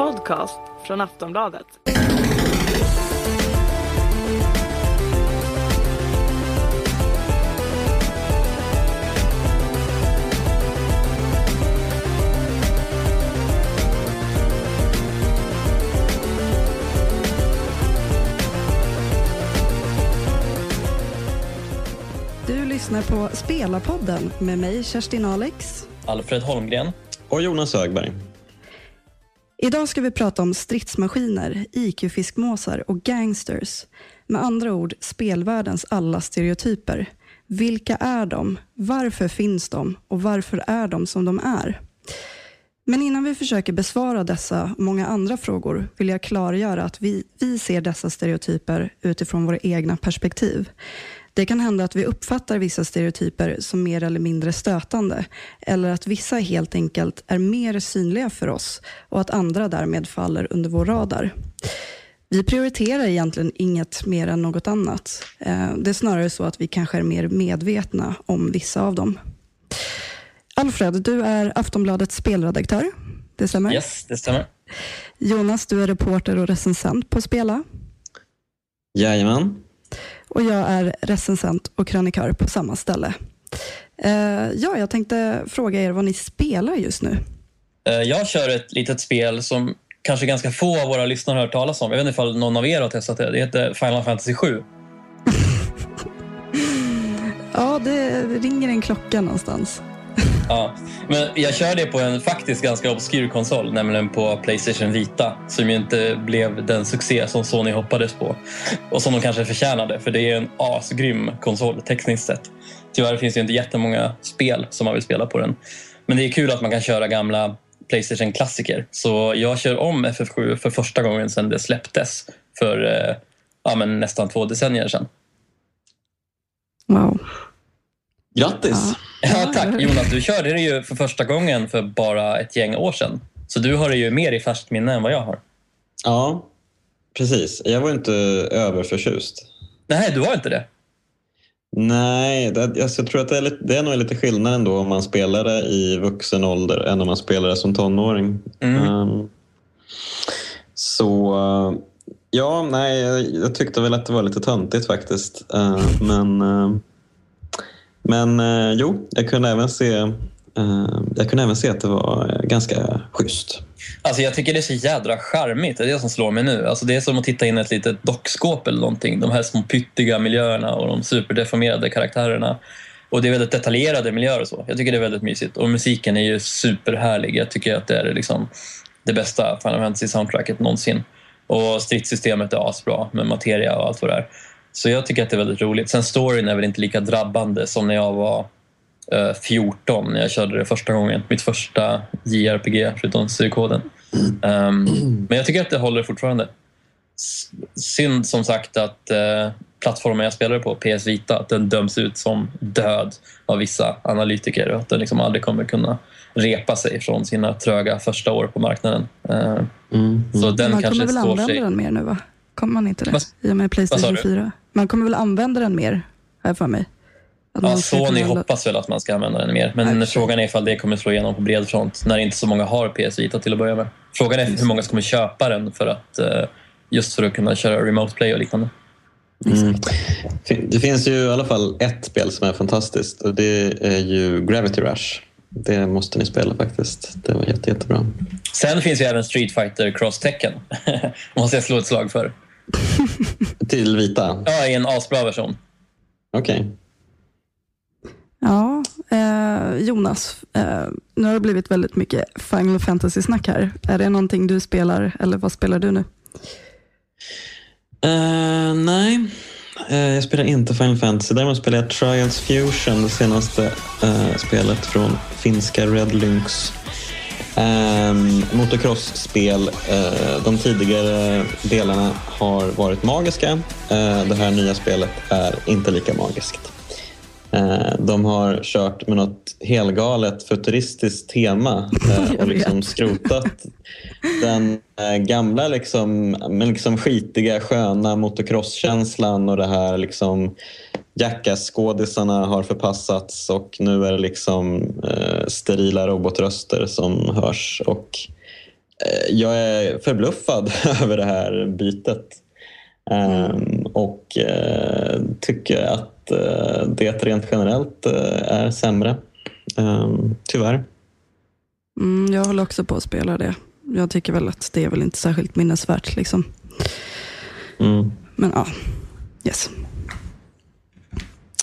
podcast från Aftonbladet. Du lyssnar på Spelarpodden med mig Kerstin Alex. Alfred Holmgren. Och Jonas Högberg. Idag ska vi prata om stridsmaskiner, IQ-fiskmåsar och gangsters. Med andra ord, spelvärldens alla stereotyper. Vilka är de? Varför finns de? Och varför är de som de är? Men innan vi försöker besvara dessa och många andra frågor vill jag klargöra att vi, vi ser dessa stereotyper utifrån våra egna perspektiv. Det kan hända att vi uppfattar vissa stereotyper som mer eller mindre stötande eller att vissa helt enkelt är mer synliga för oss och att andra därmed faller under vår radar. Vi prioriterar egentligen inget mer än något annat. Eh, Det är snarare så att vi kanske är mer medvetna om vissa av dem. Alfred, du är Aftonbladets spelredaktör. Det stämmer? Yes, det stämmer. Jonas, du är reporter och recensent på Spela. Jajamän. Och jag är recensent och krönikör på samma ställe. Eh, ja, jag tänkte fråga er vad ni spelar just nu. Eh, Jag kör ett litet spel som kanske ganska få av våra lyssnare har hört talas om. Jag vet inte ifall någon av er har testat det. Det heter Final Fantasy 7. Ja, det ringer en klocka någonstans. Ja. Men jag kör det på en faktiskt ganska obskyr konsol, nämligen på Playstation Vita, som ju inte blev den succé som Sony hoppades på. Och som de kanske förtjänade, för det är en asgrym konsol tekniskt sett. Tyvärr finns det inte jättemånga spel som man vill spela på den. Men det är kul att man kan köra gamla Playstation-klassiker. Så jag kör om FF7 för första gången sedan det släpptes för eh, ja, men nästan två decennier sedan. Wow. Grattis! Ja, tack. Jonas, du körde det ju för första gången för bara ett gäng år sedan. Så du har det ju mer i färskt minne än vad jag har. Ja, precis. Jag var inte överförtjust. Nej, du har inte det? Nej, det, alltså, jag tror att det är, lite, det är nog lite skillnad ändå om man spelar det i vuxen ålder än om man spelar det som tonåring. Mm. Ehm, så ja, nej, jag, jag tyckte väl att det var lite töntigt faktiskt. Uh, men uh, men eh, jo, jag kunde även se eh, jag kunde även se att det var eh, ganska schysst. Alltså jag tycker det är så jädra charmigt. Det är det som slår mig nu. Alltså det är som att titta in i ett litet dockskåp eller någonting. De här små pyttiga miljöerna och de superdeformerade karaktärerna. Och det är väldigt detaljerade miljöer och så. Jag tycker det är väldigt mysigt. Och musiken är ju superhärlig. Jag tycker att det är liksom det bästa Final Fantasy-soundtracket någonsin. Och stridssystemet är asbra med materia och allt vad det är. Så jag tycker att det är väldigt roligt. Sen storyn är väl inte lika drabbande som när jag var eh, 14 när jag körde det första gången. Mitt första JRPG förutom Suikoden. Um, men jag tycker att det håller fortfarande. Synd som sagt att eh, plattformen jag spelade på, PS Vita, att den döms ut som död av vissa analytiker och att den liksom aldrig kommer kunna repa sig från sina tröga första år på marknaden. Eh, Mm. Så den man kanske kommer väl står använda sig... den mer nu va? Kommer man inte det? Vad- I och med Playstation sa du? 4. Man kommer väl använda den mer, har jag för mig. Att Ja, Sony hoppas väl att man ska använda den mer. Men sig. frågan är ifall det kommer slå igenom på bred front när inte så många har PS Vita till att börja med. Frågan är hur många som kommer köpa den för att, eh, just för att kunna köra remote play och liknande. Mm. Det finns ju i alla fall ett spel som är fantastiskt och det är ju Gravity Rush. Det måste ni spela faktiskt. Det var jätte, jättebra. Sen finns ju även Street Fighter Cross Tekken. måste jag slå ett slag för. Till vita? Ja, i en asbra version. Okej. Ja, eh, Jonas, eh, nu har det blivit väldigt mycket Final Fantasy-snack här. Är det någonting du spelar, eller vad spelar du nu? Eh, nej, Eh, jag spelar inte Final Fantasy. Däremot spelar jag Trials Fusion, det senaste eh, spelet från finska Red Lynx. Um, motocross-spel. Eh, de tidigare delarna har varit magiska. Eh, det här nya spelet är inte lika magiskt. Eh, de har kört med något helgalet futuristiskt tema eh, och liksom skrotat den eh, gamla liksom, men liksom skitiga sköna motocrosskänslan och det här liksom Jackass-skådisarna har förpassats och nu är det liksom eh, sterila robotröster som hörs och eh, jag är förbluffad över det här bytet. Um, och uh, tycker att uh, det rent generellt uh, är sämre. Um, tyvärr. Mm, jag håller också på att spela det. Jag tycker väl att det är väl inte särskilt minnesvärt. Liksom. Mm. Men ja, yes.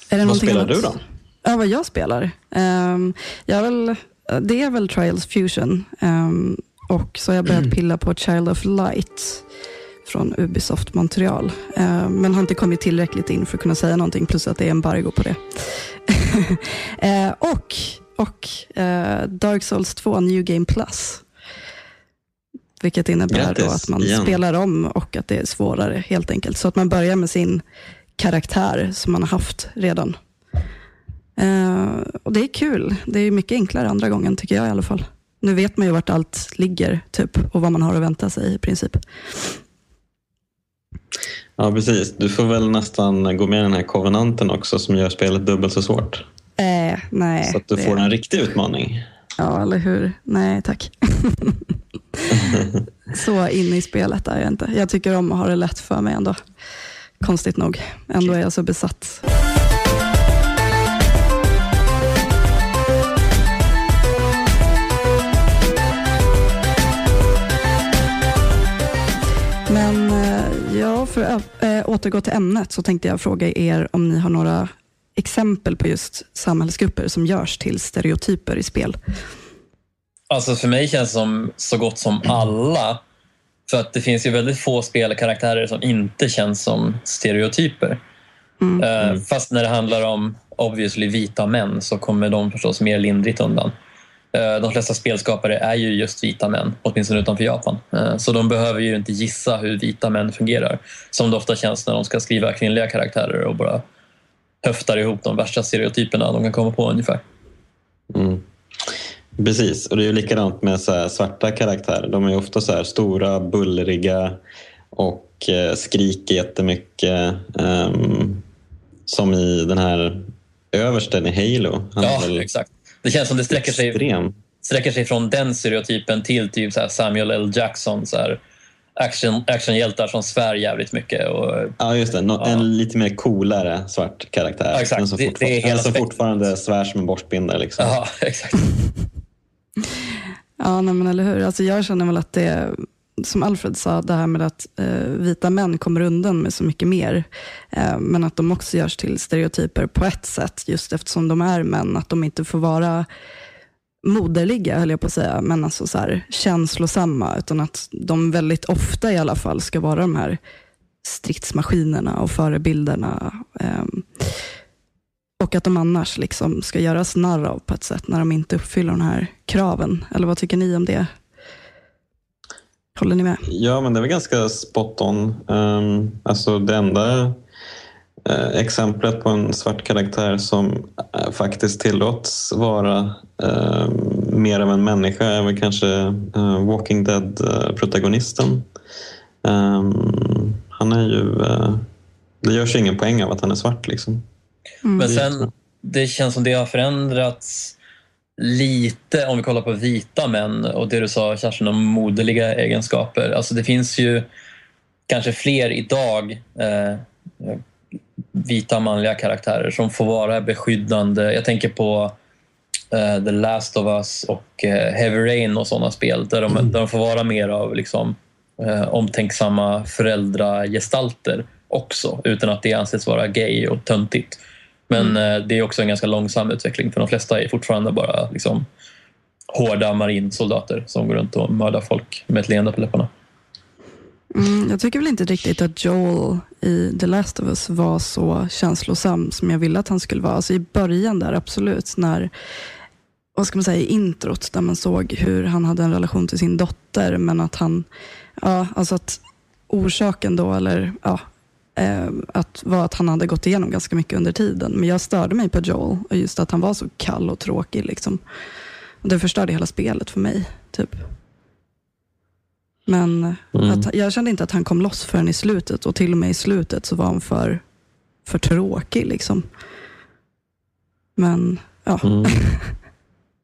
Är det Vad spelar annat? du då? Ja, vad jag spelar? Um, jag väl, det är väl Trials Fusion. Um, och så har jag börjat pilla på Child of Light från Ubisoft Montreal. Uh, men har inte kommit tillräckligt in för att kunna säga någonting, plus att det är embargo på det. uh, och och uh, Dark Souls 2 New Game Plus. Vilket innebär då att man igen. spelar om och att det är svårare helt enkelt. Så att man börjar med sin karaktär som man har haft redan. Eh, och Det är kul. Det är mycket enklare andra gången tycker jag i alla fall. Nu vet man ju vart allt ligger typ och vad man har att vänta sig i princip. Ja, precis. Du får väl nästan gå med i den här kovenanten också som gör spelet dubbelt så svårt. Eh, nej. så att du det- får en riktig utmaning. Ja, eller hur? Nej, tack. Så inne i spelet är jag inte. Jag tycker om att ha det lätt för mig ändå. Konstigt nog. Ändå är jag så besatt. Men eh, ja, för att äh, återgå till ämnet så tänkte jag fråga er om ni har några exempel på just samhällsgrupper som görs till stereotyper i spel. Alltså för mig känns det som så gott som alla. För att det finns ju väldigt få spelkaraktärer som inte känns som stereotyper. Mm. Eh, Fast när det handlar om obviously vita män så kommer de förstås mer lindrigt undan. Eh, De flesta spelskapare är ju just vita män, åtminstone utanför Japan. Eh, Så de behöver ju inte gissa hur vita män fungerar. Som det ofta känns när de ska skriva kvinnliga karaktärer och bara höftar ihop de värsta stereotyperna de kan komma på ungefär. Mm. Precis, och det är ju likadant med så svarta karaktärer. De är ofta så stora, bullriga och eh, skriker jättemycket. Um, som i den här översten i Halo. Han Ja, exakt. Det känns som det sträcker sig extrem. sträcker sig från den stereotypen till typ så Samuel L. Jackson. Så här action, actionhjältar som svär jävligt mycket. Och, Ja, just det. Nå- Ja. En lite mer coolare svart karaktär. Ja, exakt. En som, Det- fortfar- det är hela som fortfarande svär som en borstbindare. Liksom. ja, exakt. Ja, nej, men eller hur. Alltså, jag känner väl att det, som Alfred sa, det här med att eh, vita män kommer undan med så mycket mer. Eh, men att de också görs till stereotyper på ett sätt, just eftersom de är män. Att de inte får vara moderliga, höll jag på att säga, men alltså så här, känslosamma. Utan att de väldigt ofta i alla fall ska vara de här stridsmaskinerna och förebilderna. Eh, och att de annars liksom ska göras narr av på ett sätt när de inte uppfyller de här kraven. Eller vad tycker ni om det? Håller ni med? Ja, men det är väl ganska spot on. Um, alltså det enda uh, exemplet på en svart karaktär som eh, faktiskt tillåts vara uh, mer av en människa är väl kanske uh, Walking Dead-protagonisten. Um, ehm, han är ju... det görs ju ingen poäng av att han är svart. Liksom. Mm. Men sen, det känns som det har förändrats lite om vi kollar på vita män och det du sa Kerstin om moderliga egenskaper. Alltså det finns ju kanske fler idag eh, vita manliga karaktärer som får vara beskyddande. Jag tänker på eh, The Last of Us och eh, Heavy Rain och sådana spel där de, där de får vara mer av liksom, eh, omtänksamma föräldragestalter också utan att det anses vara gay och töntigt. Men eh, det är också en ganska långsam utveckling för de flesta är fortfarande bara liksom, hårda marinsoldater som går runt och mördar folk med ett leende på läpparna. Mm, jag tycker väl inte riktigt att Joel i The Last of Us var så känslosam som jag ville att han skulle vara. Alltså I början där, absolut, när vad ska man säga, i introt där man såg hur han hade en relation till sin dotter, men att han, ja, alltså att orsaken då, eller ja, eh, att var att han hade gått igenom ganska mycket under tiden. Men jag störde mig på Joel, och just att han var så kall och tråkig. Liksom. Och det förstörde hela spelet för mig, typ. Men Mm. att, jag kände inte att han kom loss förrän i slutet och till och med i slutet så var han för, för tråkig. Liksom. Men ja, Mm.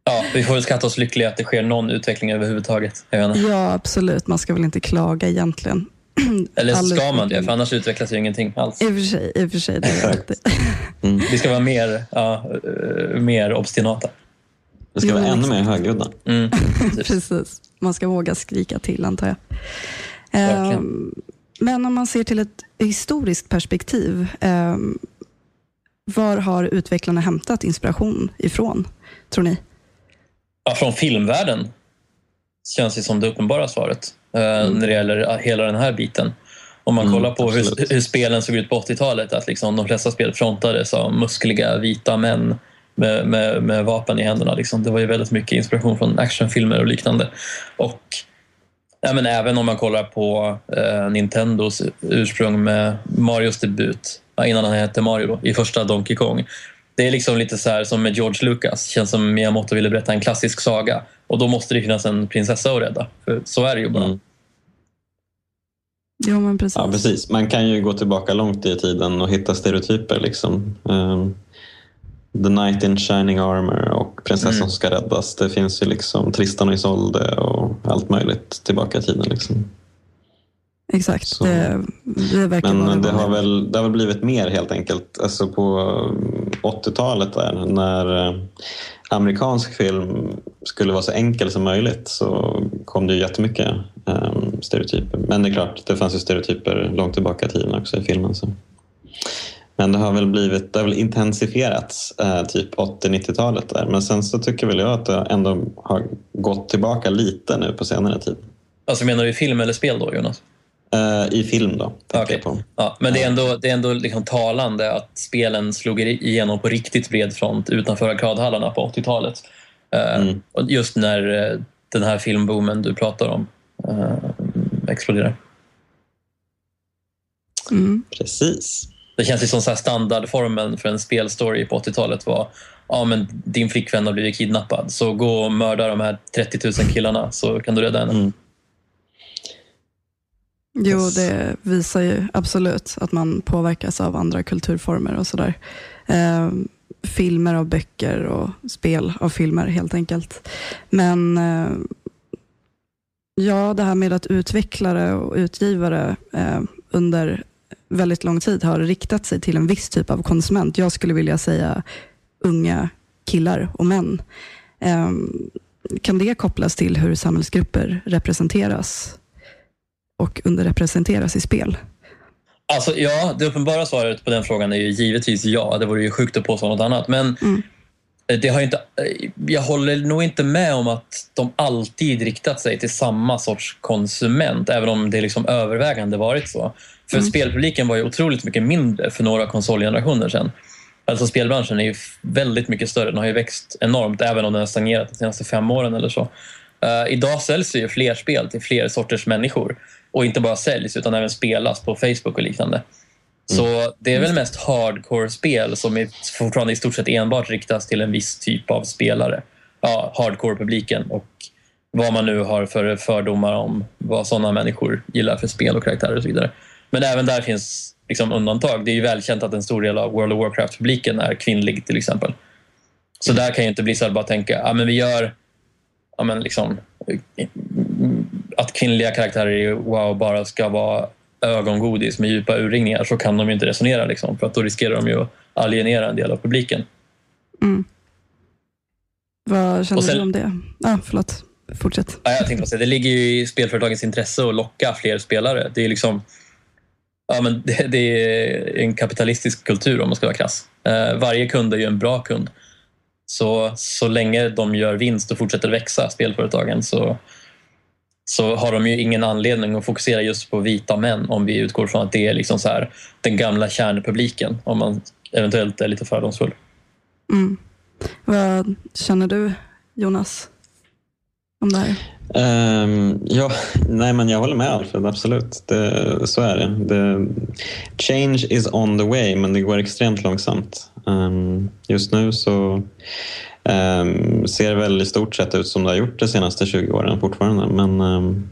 Ja, vi får väl skatta oss lyckliga att det sker någon utveckling överhuvudtaget. Ja, absolut. Man ska väl inte klaga egentligen. Eller All ska man det? För annars utvecklas ju ingenting alls. I och för sig, i och för sig det är Exakt. alltid. Vi ska vara mer, ja, eh, mer obstinata. Det ska vara ännu exakt. mer högljudda. Mm. precis. Precis. Man ska våga skrika till, antar jag. Verkligen. Ehm, Men om man ser till ett historiskt perspektiv, ehm, var har utvecklarna hämtat inspiration ifrån, tror ni? Ja, från filmvärlden känns det som det uppenbara svaret eh, när det gäller hela den här biten. Om man Mm, kollar på hur, hur spelen såg ut på 80-talet, att liksom de flesta spel frontades av muskliga vita män med, med, med vapen i händerna. Liksom. Det var ju väldigt mycket inspiration från actionfilmer och liknande. Och ja, men även om man kollar på eh, Nintendos ursprung med Marios debut, innan han hette Mario, då, i första Donkey Kong. Det är liksom lite så här som med George Lucas. känns som Miyamoto ville berätta en klassisk saga. Och då måste det finnas en prinsessa att rädda. För så är det ju bara. Mm. Jo, men precis. Ja, precis. Man kan ju gå tillbaka långt i tiden och hitta stereotyper. Liksom. Ehm, The Knight in Shining Armor och Prinsessan Mm. som ska räddas. Det finns ju liksom Tristan och Isolde och allt möjligt tillbaka i tiden. Liksom. Exakt, Så- det, det verkar vara Men det har, väl, det har väl blivit mer helt enkelt. Alltså på mm, 80-talet där när eh, amerikansk film skulle vara så enkel som möjligt så kom det ju jättemycket eh, stereotyper. Men det är klart, det fanns ju stereotyper långt tillbaka i tiden också i filmen. Så. Men det har väl blivit, det har väl intensifierats eh, typ 80-90-talet där. Men sen så tycker väl jag att det ändå har gått tillbaka lite nu på senare tid. Alltså menar du film eller spel då, Jonas? Eh, I film då, på. Ja, men det är ändå, det är ändå liksom talande att spelen slog igenom på riktigt bred front utanför arkadhallarna på 80-talet. Eh, Mm. och just när eh, den här filmboomen du pratar om eh, exploderar. Mm. Precis. Det känns ju som så här standardformen för en spelstory på 80-talet var ja, men din flickvän har blivit kidnappad så gå och mörda de här 30 000 killarna så kan du rädda henne. Mm. Jo, det visar ju absolut att man påverkas av andra kulturformer och sådär. Eh, filmer av böcker och spel av filmer helt enkelt. Men eh, ja, det här med att utvecklare och utgivare eh, under väldigt lång tid har riktat sig till en viss typ av konsument. Jag skulle vilja säga unga killar och män. Eh, kan det kopplas till hur samhällsgrupper representeras och underrepresenteras i spel? Alltså, ja, det uppenbara svaret på den frågan är ju givetvis ja. Det vore ju sjukt att påstå något annat. Men Mm. det har inte, jag håller nog inte med om att de alltid riktat sig till samma sorts konsument, även om det liksom övervägande varit så. För Mm. spelpubliken var ju otroligt mycket mindre för några konsolgenerationer sedan. Alltså spelbranschen är ju väldigt mycket större. Den har ju växt enormt, även om den har stagnerat de senaste fem åren eller så. Eh, idag säljs ju fler spel till fler sorters människor. Och inte bara säljs, utan även spelas på Facebook och liknande. Så det är väl mest hardcore-spel som är fortfarande i stort sett enbart riktas till en viss typ av spelare. Ja, hardcore-publiken och vad man nu har för fördomar om vad sådana människor gillar för spel och karaktärer och så vidare. Men även där finns liksom undantag. Det är ju välkänt att en stor del av World of Warcraft-publiken är kvinnlig till exempel. Så där kan ju inte Blizzard bara tänka ja, men vi gör ja, men liksom, att kvinnliga karaktärer i WoW bara ska vara ögongodis med djupa urringningar så kan de ju inte resonera. Liksom, för att då riskerar de ju att alienera en del av publiken. Mm. Vad känner sen- du om det? Ah, förlåt, fortsätt. Ja, jag tänkte säga, det ligger ju i spelföretagens intresse att locka fler spelare. Det är liksom ja, men det, det är en kapitalistisk kultur om man ska vara krass. Eh, varje kund är ju en bra kund. Så, så länge de gör vinst och fortsätter växa, spelföretagen, så, så har de ju ingen anledning att fokusera just på vita män om vi utgår från att det är liksom så här, den gamla kärnpubliken, om man eventuellt är lite fördomsfull. Mm. Vad känner du, Jonas, om det här? Ehm, ja, nej men jag håller med Alfred, absolut. Det, så är det. det. Change is on the way, men det går extremt långsamt. Ehm, just nu så um, ser det väl i stort sett ut som det har gjort de senaste 20 åren fortfarande. Men ehm,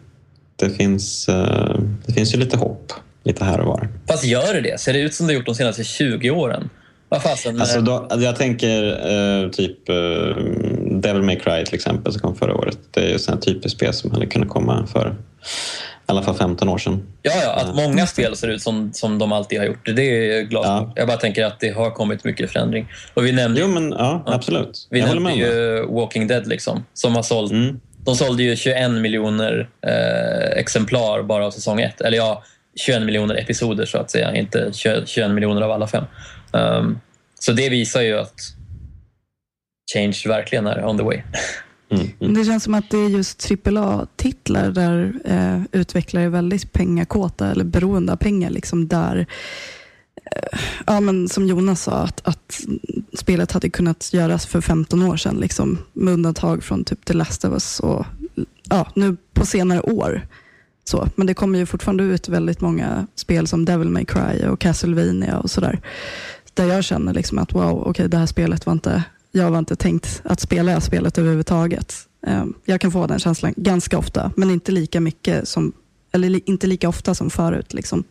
det, finns, eh, det finns ju lite hopp, lite här och var. Fast gör det det? Ser det ut som det gjort de senaste 20 åren? Vad fasen? Alltså då, jag tänker eh, typ eh, Devil May Cry till exempel som kom förra året. Det är ju ett typiskt spel som hade kunnat komma för i alla fall 15 år sedan. Ja, ja att många spel ser ut som, som de alltid har gjort. Det är glasklart. Ja. Jag bara tänker att det har kommit mycket förändring. Och vi nämnde, Jo, men ja, absolut. vi jag nämnde ju Walking Dead liksom, som har sålt Mm. De sålde ju 21 miljoner eh, exemplar bara av säsong ett. Eller ja, 21 miljoner episoder så att säga, inte 20 21 miljoner av alla fem. Um, så det visar ju att change verkligen är on the way. Mm. Mm. Det känns som att det är just AAA-titlar där eh, utvecklare är väldigt pengakåta eller beroende av pengar. Liksom där, eh, ja, men som Jonas sa, att, att spelet hade kunnat göras för 15 år sedan. Liksom, med undantag från typ The Last of Us och ja, nu på senare år. Så, men det kommer ju fortfarande ut väldigt många spel som Devil May Cry och Castlevania och sådär. Där jag känner liksom att wow, okej, det här spelet var inte jag var inte tänkt att spela det här spelet överhuvudtaget. Eh, Jag kan få den känslan ganska ofta, men inte lika mycket som eller inte lika ofta som förut. Liksom.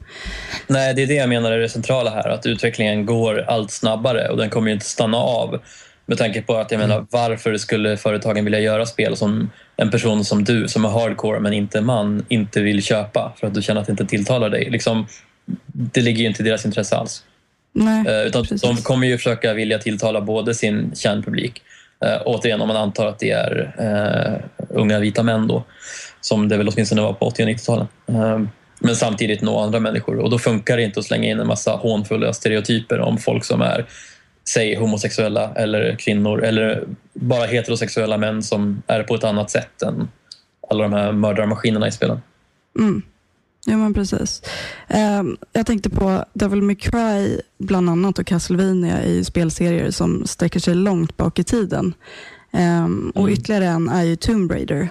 Nej, det är det jag menar är det centrala här. Att utvecklingen går allt snabbare och den kommer ju inte stanna av. Med tanke på att jag menar, varför skulle företagen vilja göra spel som en person som du, som är hardcore men inte man, inte vill köpa för att du känner att det inte tilltalar dig? Liksom, det ligger ju inte i deras intresse alls. Nej, Eh, utan precis. de kommer ju försöka vilja tilltala både sin kärnpublik, eh, återigen om man antar att det är eh, unga vita män då, som det väl åtminstone var på 80 och 90-talen. Eh, men samtidigt nå andra människor och då funkar det inte att slänga in en massa hånfulla stereotyper om folk som är säg homosexuella eller kvinnor eller bara heterosexuella män som är på ett annat sätt än alla de här mördarmaskinerna i spelen. Mm. Ja, men precis. Ehm, jag tänkte på Devil May Cry bland annat och Castlevania ju spelserier som sträcker sig långt bak i tiden. Ehm, och Mm. ytterligare en är ju Tomb Raider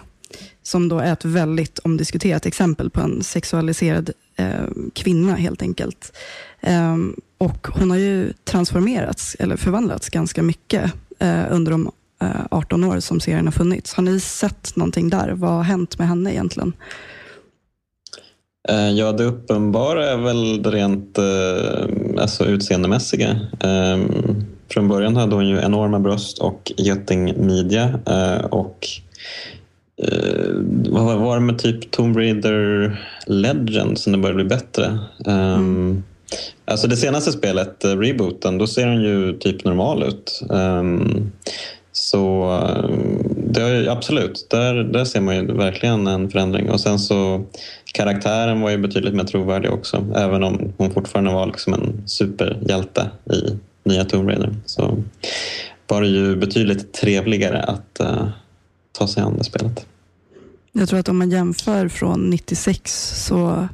som då är ett väldigt omdiskuterat exempel på en sexualiserad eh, kvinna helt enkelt. Ehm, och hon har ju transformerats eller förvandlats ganska mycket eh, under de eh, 18 år som serien har funnits. Har ni sett någonting där? Vad har hänt med henne egentligen? Eh, Ja, det uppenbara är väl det rent eh, alltså utseendemässiga. Eh, Från början hade hon ju enorma bröst och getingmidja eh, och vad var- det med typ Tomb Raider Legend som det började bli bättre? Um, Alltså det senaste spelet, rebooten, då ser hon ju typ normal ut. Um, så det är, absolut, där, där ser man ju verkligen en förändring. Och sen så karaktären var ju betydligt mer trovärdig också. Även om hon fortfarande var liksom en superhjälte i nya Tomb Raider. Så var det ju betydligt trevligare att uh, ta sig an det spelet. Jag tror att om man jämför från 96 så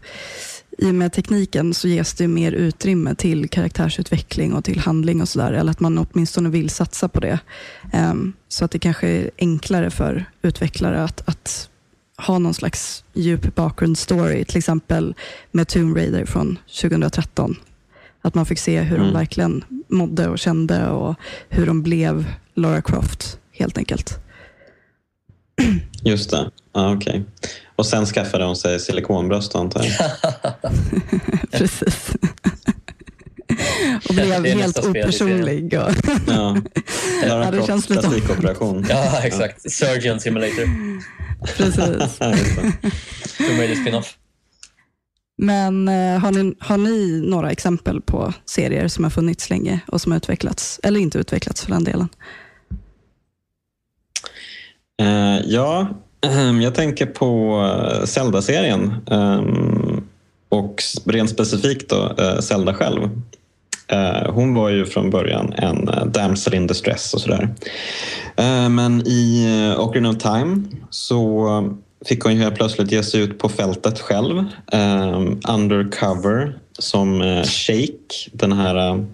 i och med tekniken så ges det mer utrymme till karaktärsutveckling och till handling och sådär. Eller att man åtminstone vill satsa på det. Um, så att det kanske är enklare för utvecklare att, att ha någon slags djup bakgrundsstory. Till exempel med Tomb Raider från 2013. Att man fick se hur Mm. de verkligen mådde och kände och hur de blev Lara Croft helt enkelt. Just det, ja, okej. Och sen skaffade hon sig silikonbröst antar jag. Precis. Och blev Det är helt opersonlig. Och Ja. Lara Ja, det känns lite- plastikoperation. ja, exakt. Surgeon Simulator. precis. Raider spin-off. Men eh, har, ni, har ni några exempel på serier som har funnits länge och som har utvecklats, eller inte utvecklats för den delen? Eh, ja, ehm, jag tänker på eh, Zelda-serien. ehm, och rent specifikt då eh, Zelda själv. Eh, hon var ju från början en eh, damsel in distress och sådär. Eh, men i Ocarina of Time så fick hon ju helt plötsligt ge sig ut på fältet själv. undercover som Shake, den här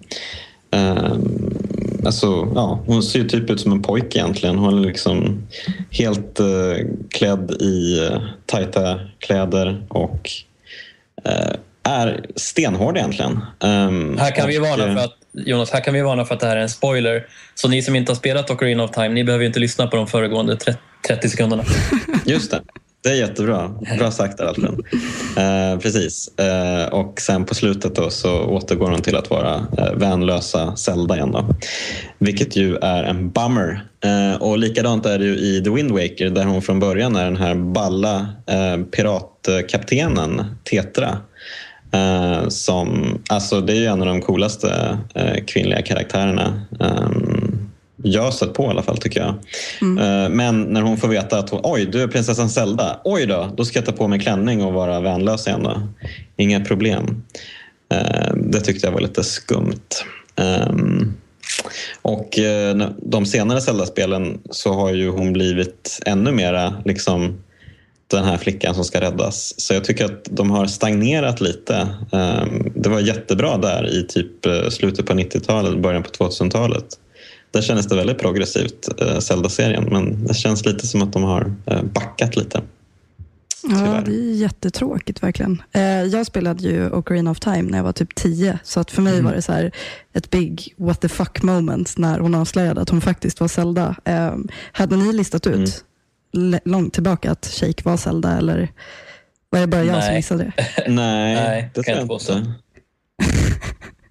Alltså, ja, hon ser ju typ ut som en pojke egentligen. Hon är liksom helt eh, klädd i tajta kläder och eh, är stenhård egentligen. Ehm, Här kan vi och, varna eh, för att, Jonas, här kan vi varna för att det här är en spoiler. Så ni som inte har spelat Ocarina of Time, ni behöver inte lyssna på de föregående 30 30 sekunderna. Just det. Det är jättebra. Bra sagt där Alfred. Eh, precis. Eh, och sen på slutet då så återgår hon till att vara eh, vänlösa Zelda igen. Då. Vilket ju är en bummer. Eh, och likadant är det ju i The Wind Waker där hon från början är den här balla eh, piratkaptenen Tetra. Eh, som, alltså det är ju en av de coolaste eh, kvinnliga karaktärerna. Um, jag har sett på i alla fall tycker jag. Mm. Men när hon får veta att hon, oj, du är prinsessan Zelda. Oj då, då ska jag ta på mig klänning och vara vänlös igen. Då. Inga problem. Det tyckte jag var lite skumt. Ehm, och de senare Zelda-spelen så har ju hon blivit ännu mera liksom den här flickan som ska räddas. Så jag tycker att de har stagnerat lite. Ehm, det var jättebra där i typ eh, slutet på 90-talet, början på 2000-talet. Där kändes det väldigt progressivt, eh, Zelda-serien, men det känns lite som att de har eh, backat lite. Ja, det är jättetråkigt verkligen. Jag spelade ju Ocarina of Time när jag var typ 10, så att för mig mm. var det så här ett big what the fuck moment när hon avslöjade att hon faktiskt var Zelda. Ehm, hade ni listat ut mm långt tillbaka att Shake var Zelda eller var det bara jag Nej. som missade det? Nej, Nej det tror jag inte.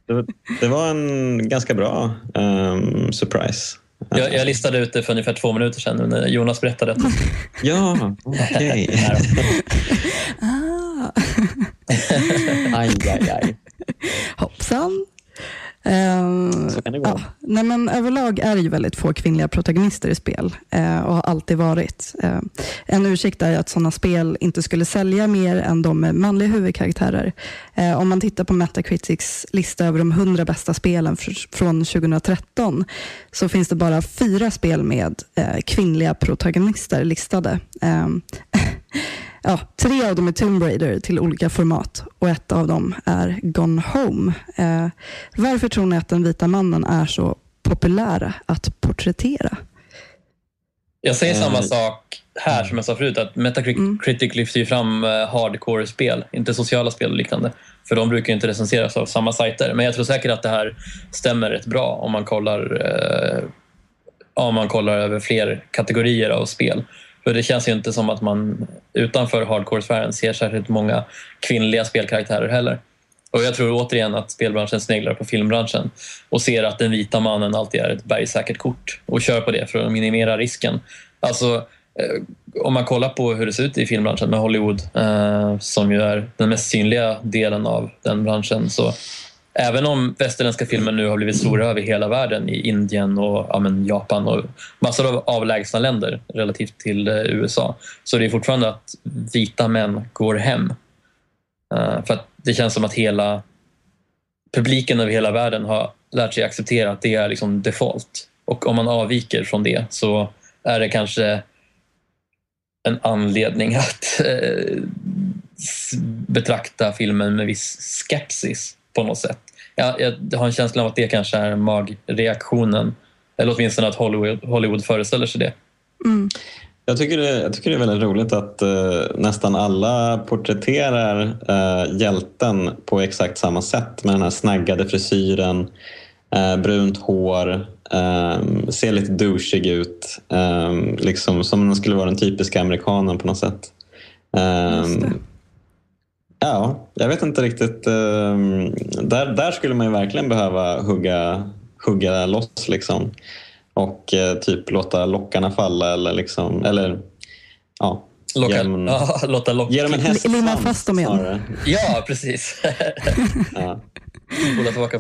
Det, det var en ganska bra um, surprise. Jag, jag, listade ut det för ungefär två minuter sedan när Jonas berättade. ja, okej. Okay. ah. aj, aj, aj. Hoppsan. Uh, så kan det gå. Ja, nej men överlag är det ju väldigt få kvinnliga protagonister i spel uh, och har alltid varit. Uh, en ursäkt är att sådana spel inte skulle sälja mer än de med manliga huvudkaraktärer. om man tittar på Metacritics lista över de 100 bästa spelen från 2013 så finns det bara fyra spel med kvinnliga protagonister listade. Ja, tre av dem är Tomb Raider till olika format och ett av dem är Gone Home. Eh, varför tror ni att den vita mannen är så populär att porträttera? Jag säger samma uh, sak här som jag sa förut, att Metacritic mm. lyfter ju fram uh, hardcore-spel, inte sociala spel och liknande. För de brukar inte recenseras av samma sajter. Men jag tror säkert att det här stämmer rätt bra om man kollar, uh, om man kollar över fler kategorier av spel. För det känns ju inte som att man utanför hardcore-sfären ser särskilt många kvinnliga spelkaraktärer heller. Och jag tror återigen att spelbranschen sneglar på filmbranschen och ser att den vita mannen alltid är ett bergsäkert kort och kör på det för att minimera risken. Alltså, eh, om man kollar på hur det ser ut i filmbranschen med Hollywood, eh, som ju är den mest synliga delen av den branschen, så Även om västerländska filmer nu har blivit stora över hela världen i Indien och ja, men, Japan och massor av avlägsna länder relativt till eh, USA så det är fortfarande att vita män går hem. Uh, för att det känns som att hela publiken över hela världen har lärt sig acceptera att det är liksom default. Och om man avviker från det så är det kanske en anledning att uh, betrakta filmen med viss skepsis på något sätt. Jag, jag har en känsla av att det kanske är magreaktionen. Eller åtminstone att Hollywood, Hollywood föreställer sig det. Mm. Jag tycker, det, jag tycker det är väldigt roligt att uh, nästan alla porträtterar uh, hjälten på exakt samma sätt med den här snaggade frisyren, uh, brunt hår, um, ser lite douchig ut. Um, liksom som om den skulle vara den typiska amerikanen på något sätt. Ja, jag vet inte riktigt. Ehm, där, där skulle man ju verkligen behöva hugga, hugga loss liksom. Och eh, typ låta lockarna falla eller liksom, eller ja. Locka, ge dem, ja, låta lock. Ge dem en hästsvans Limma fast dem igen. Ja, precis. ja. Spola tillbaka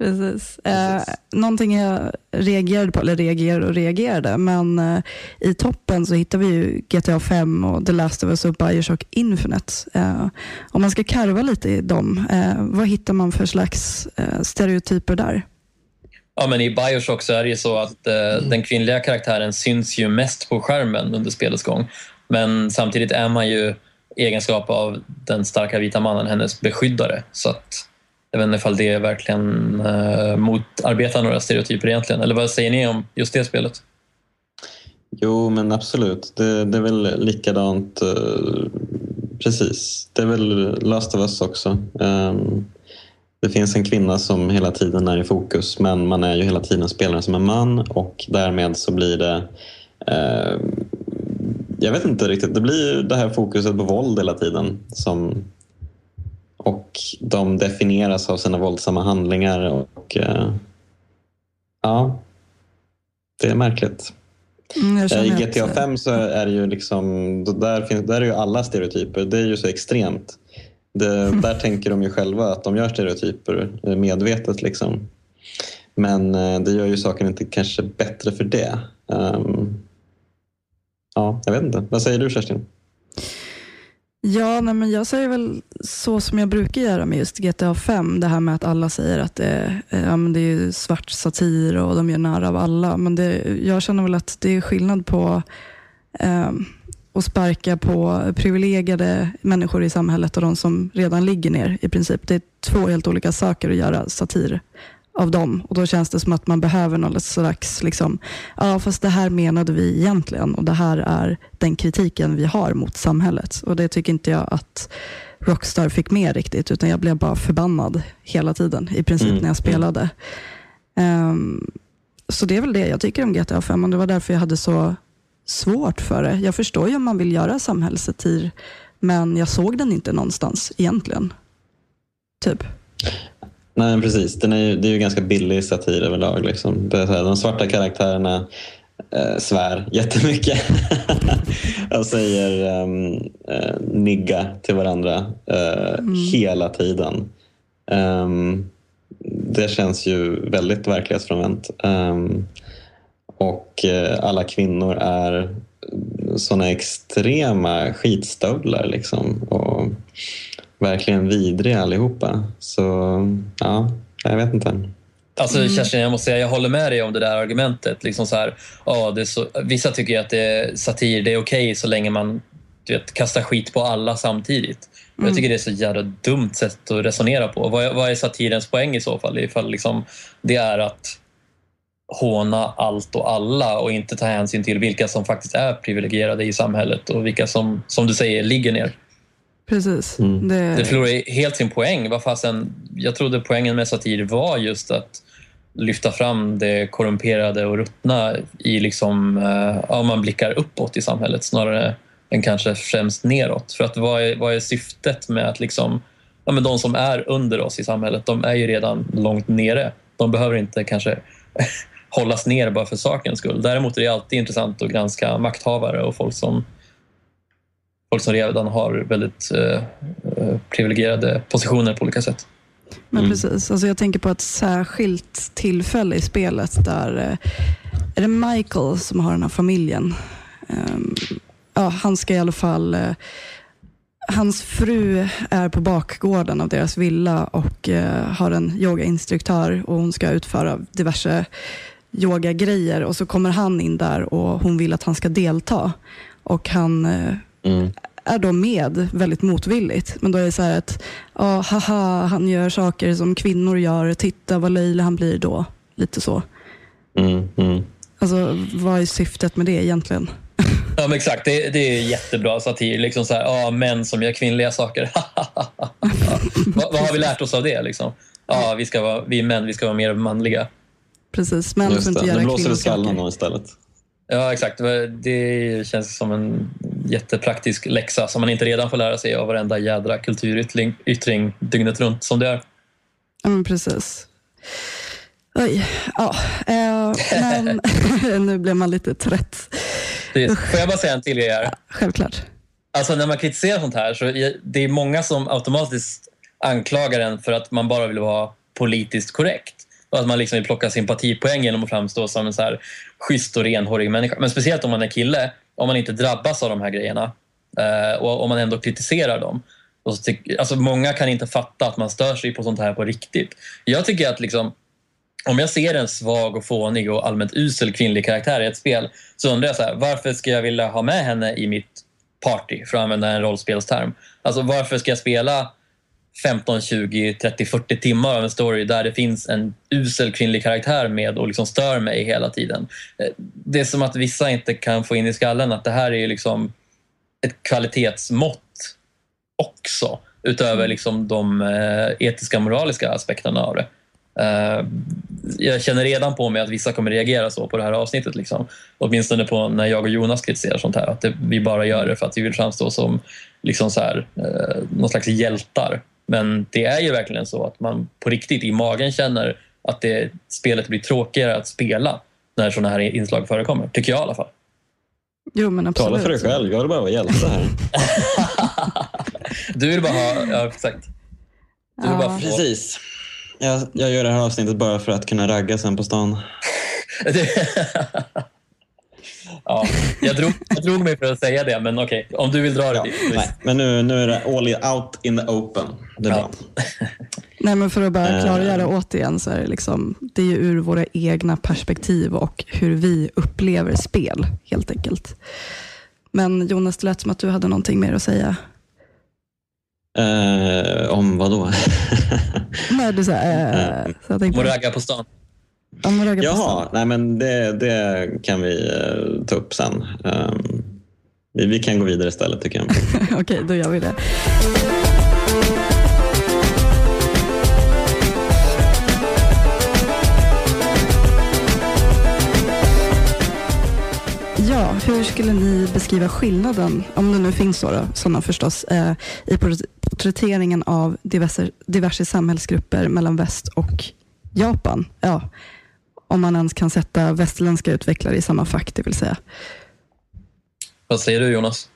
Precis. Eh, någonting jag reagerade på, eller reagerade och reagerade, men eh, i toppen så hittar vi ju GTA 5 och The Last of Us och Bioshock Infinite. Eh, om man ska karva lite i dem, eh, vad hittar man för slags eh, stereotyper där? Ja, men I Bioshock så är det ju så att eh, den kvinnliga karaktären syns ju mest på skärmen under spelets gång. Men samtidigt är man ju i egenskap av den starka vita mannen hennes beskyddare. Så att jag vet inte ifall det verkligen eh, motarbetar några stereotyper egentligen. Eller vad säger ni om just det spelet? Jo, men absolut. Det, det är väl likadant. Eh, precis. Det är väl Last of Us också. Eh, det finns en kvinna som hela tiden är i fokus men man är ju hela tiden spelaren som en man och därmed så blir det eh, jag vet inte riktigt. Det blir ju det här fokuset på våld hela tiden. Som, och de definieras av sina våldsamma handlingar. Och eh, ja, det är märkligt. Mm, Eh, I GTA 5 så är det ju liksom, där, finns, där är ju alla stereotyper. Det är ju så extremt. Det, där tänker de ju själva att de gör stereotyper eh, medvetet. Liksom. Men eh, det gör ju saken inte kanske bättre för det. Ehm, ja, jag vet inte. Vad säger du Kerstin? Ja, nej, men jag säger väl så som jag brukar göra med just GTA 5. Det här med att alla säger att det är, ja, men det är svart satir och de gör narr av alla. Men det, jag känner väl att det är skillnad på eh, att sparka på privilegierade människor i samhället och de som redan ligger ner i princip. Det är två helt olika saker att göra satir av dem. Och Då känns det som att man behöver någon slags, liksom, ja fast det här menade vi egentligen och det här är den kritiken vi har mot samhället. Och det tycker inte jag att Rockstar fick med riktigt, utan jag blev bara förbannad hela tiden i princip Mm, när jag spelade. Ehm, så det är väl det jag tycker om GTA 5 och det var därför jag hade så svårt för det. Jag förstår ju om man vill göra samhällssatir, men jag såg den inte någonstans egentligen. Typ. Nej, precis. Den är ju, det är ju ganska billig satir överlag. Liksom. Det är så här, de svarta karaktärerna eh, svär jättemycket och säger ehm, eh, nigga till varandra eh, hela tiden. Ehm, det känns ju väldigt verklighetsfrånvänt. Ehm, och eh, alla kvinnor är såna extrema skitstövlar. Liksom. Och verkligen vidriga allihopa. Så ja, jag vet inte. Alltså Kerstin, jag måste säga jag håller med dig om det där argumentet. Liksom så här, ja, det är så, vissa tycker ju att det är satir, det är okej så länge man du vet, kastar skit på alla samtidigt. Men Jag tycker det är så jävla dumt sätt att resonera på. Vad är, vad är satirens poäng i så fall? Ifall liksom det är att håna allt och alla och inte ta hänsyn till vilka som faktiskt är privilegierade i samhället och vilka som, som du säger, ligger ner. Precis. Mm. Det, Det förlorar helt sin poäng. Vad fasen, jag trodde poängen med satir var just att lyfta fram det korrumperade och ruttna i liksom, eh, ja, man blickar uppåt i samhället snarare än kanske främst neråt. För att vad är, vad är syftet med att liksom, ja, men de som är under oss i samhället, de är ju redan långt nere. De behöver inte kanske hållas ner bara för sakens skull. Däremot är det alltid intressant att granska makthavare och folk som folk som redan har väldigt eh, eh, privilegierade positioner på olika sätt. Men Mm. precis, alltså jag tänker på ett särskilt tillfälle i spelet där eh, är det Michael som har den här familjen. Ehm, ja, han ska i alla fall eh, Hans fru är på bakgården av deras villa och eh, har en yogainstruktör och hon ska utföra diverse yogagrejer och så kommer han in där och hon vill att han ska delta. Och han eh, Mm. är då med väldigt motvilligt. Men då är det så här att, ja, haha, han gör saker som kvinnor gör. Titta vad löjlig han blir då. Lite så. Mm. Mm. Alltså, vad är syftet med det egentligen? Ja, men exakt. Det, det är jättebra satir. Liksom så här, ja, män som gör kvinnliga saker. vad, vad har vi lärt oss av det? Liksom? Ja, vi, ska vara, vi är män, vi ska vara mer manliga. Precis, män får inte göra Nu blåser det skallen då istället. Ja, exakt. Det känns som en jättepraktisk läxa som man inte redan får lära sig av varenda jädra kulturyttring yttring dygnet runt som det är. Men precis. Oj, ja. Eh, men nu blev man lite trött. Får jag bara säga en till grej här? Självklart. Alltså när man kritiserar sånt här så är det är många som automatiskt anklagar en för att man bara vill vara politiskt korrekt. Och att man liksom vill plocka sympatipoäng genom att framstå som en så här schysst och renhårig människa. Men speciellt om man är kille, om man inte drabbas av de här grejerna eh, och om man ändå kritiserar dem. Och så tyck, alltså många kan inte fatta att man stör sig på sånt här på riktigt. Jag tycker att liksom, om jag ser en svag och fånig och allmänt usel kvinnlig karaktär i ett spel så undrar jag så här, varför ska jag vilja ha med henne i mitt party, för att använda en rollspelsterm. Alltså varför ska jag spela 15, 20, 30, 40 timmar av en story där det finns en usel kvinnlig karaktär med och liksom stör mig hela tiden. Eh, Det är som att vissa inte kan få in i skallen att det här är liksom ett kvalitetsmått också utöver liksom de eh, etiska moraliska aspekterna av det. Eh, jag känner redan på mig att vissa kommer reagera så på det här avsnittet. Liksom. Åtminstone på när jag och Jonas kritiserar sånt här. Att det, vi bara gör det för att vi vill framstå som liksom så här, eh, någon slags hjältar. Men det är ju verkligen så att man på riktigt i magen känner att det, spelet blir tråkigare att spela när sådana här inslag förekommer. Tycker jag i alla fall. Jo, men absolut. Tala för dig själv, jag vill bara vara hjälte här. du vill bara ha... Ja, exakt. Du vill Ja. bara få, Precis. Jag, jag gör det här avsnittet bara för att kunna ragga sen på stan. ja, jag, drog, jag drog mig för att säga det, men okej. Om du vill dra det Ja, nej, men nu, nu är det all out in the open. Det är Ja. bra. Nej, men för att bara Eh. klargöra återigen så är det, liksom, det är ju ur våra egna perspektiv och hur vi upplever spel helt enkelt. Men Jonas, det lät som att du hade någonting mer att säga. Eh, om vad då? Nej, du sa, eh, så jag tänkte, Må ragga på stan. Om på Jaha, nej men det, det kan vi eh, ta upp sen. Ehm, vi, vi kan gå vidare istället tycker jag. Okej, då gör vi det. Ja, hur skulle ni beskriva skillnaden, om det nu finns sådana, sådana förstås, eh, i port- porträtteringen av diverse, diverse samhällsgrupper mellan väst och Japan? Ja, om man ens kan sätta västerländska utvecklare i samma fack, det vill säga. Vad säger du Jonas?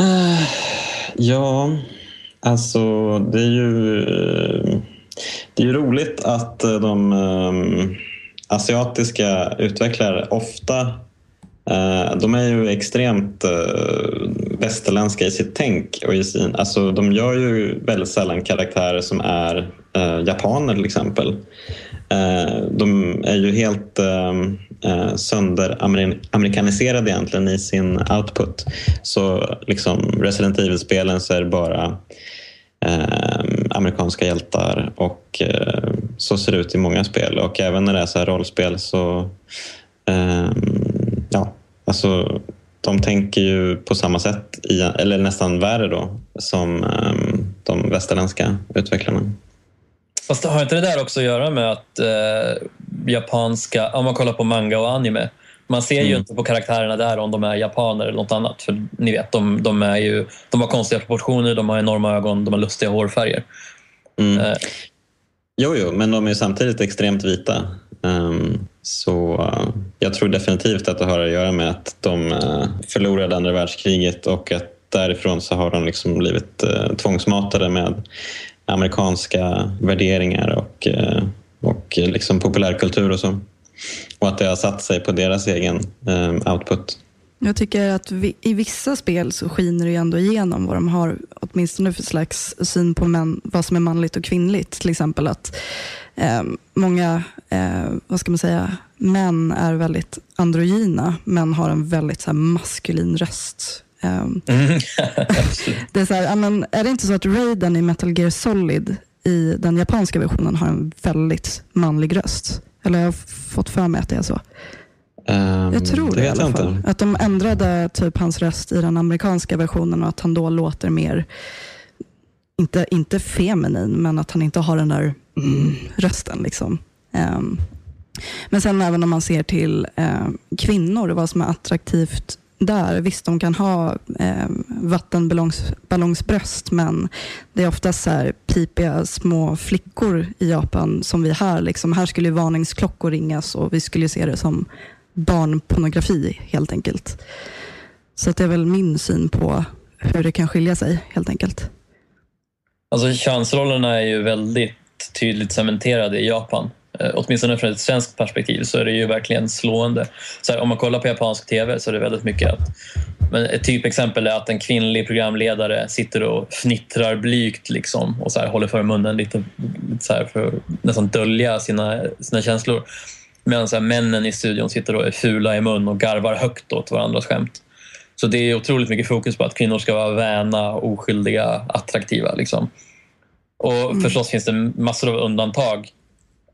Eh, ja, alltså det är ju, eh, det är ju roligt att eh, de eh, asiatiska utvecklare ofta Eh, de är ju extremt eh, västerländska i sitt tänk. Och i sin, alltså, de gör ju väldigt sällan karaktärer som är eh, japaner till exempel. De är ju helt sönderamerikaniserade egentligen i sin output. Så liksom Resident Evil-spelen så är det bara eh, amerikanska hjältar och eh, så ser det ut i många spel. Och även när det är så här rollspel så eh, ja, alltså de tänker ju på samma sätt, i, eller nästan värre då, som eh, de västerländska utvecklarna. Fast har inte det där också att göra med att eh, japanska, om man kollar på manga och anime, man ser ju Mm. inte på karaktärerna där om de är japaner eller något annat. För ni vet, de, de, är ju, de har konstiga proportioner, de har enorma ögon, de har lustiga hårfärger. Mm. Eh, Jo, jo, men de är samtidigt extremt vita. Ehm, så eh, jag tror definitivt att det har att göra med att de eh, förlorade andra världskriget och att därifrån så har de liksom blivit eh, tvångsmatade med amerikanska värderingar och, och liksom populärkultur och så. Och att det har satt sig på deras egen output. Jag tycker att vi, i vissa spel så skiner det ju ändå igenom vad de har åtminstone för slags syn på män, vad som är manligt och kvinnligt. Till exempel att eh, många eh, vad ska man säga, män är väldigt androgyna men har en väldigt så här, maskulin röst. Mm. det är, så här, men är det inte så att Raiden i Metal Gear Solid i den japanska versionen har en väldigt manlig röst? Eller jag har fått för mig att det är så. Ehm, Jag tror det, i alla fall. inte. Att de ändrade typ hans röst i den amerikanska versionen och att han då låter mer, inte, inte feminin, men att han inte har den där mm, rösten. Liksom. Ehm, men sen även om man ser till eh, kvinnor, vad som är attraktivt där. Visst, de kan ha eh, vattenballongsbröst, men det är oftast så här pipiga små flickor i Japan som vi här. Liksom. Här skulle ju varningsklockor ringas och vi skulle ju se det som barnpornografi helt enkelt. Så att det är väl min syn på hur det kan skilja sig helt enkelt. Alltså könsrollerna är ju väldigt tydligt cementerade i Japan. Eh, åtminstone från ett svenskt perspektiv så är det ju verkligen slående. Så här, om man kollar på japansk tv så är det väldigt mycket att... Men ett typexempel är att en kvinnlig programledare sitter och fnittrar blygt liksom, och så här, håller för munnen lite, lite så här, för att nästan dölja sina, sina känslor. Medan så här, männen i studion sitter och är fula i mun och garvar högt åt varandras skämt. Så det är otroligt mycket fokus på att kvinnor ska vara väna, oskyldiga, attraktiva. Liksom. Och förstås finns det massor av undantag,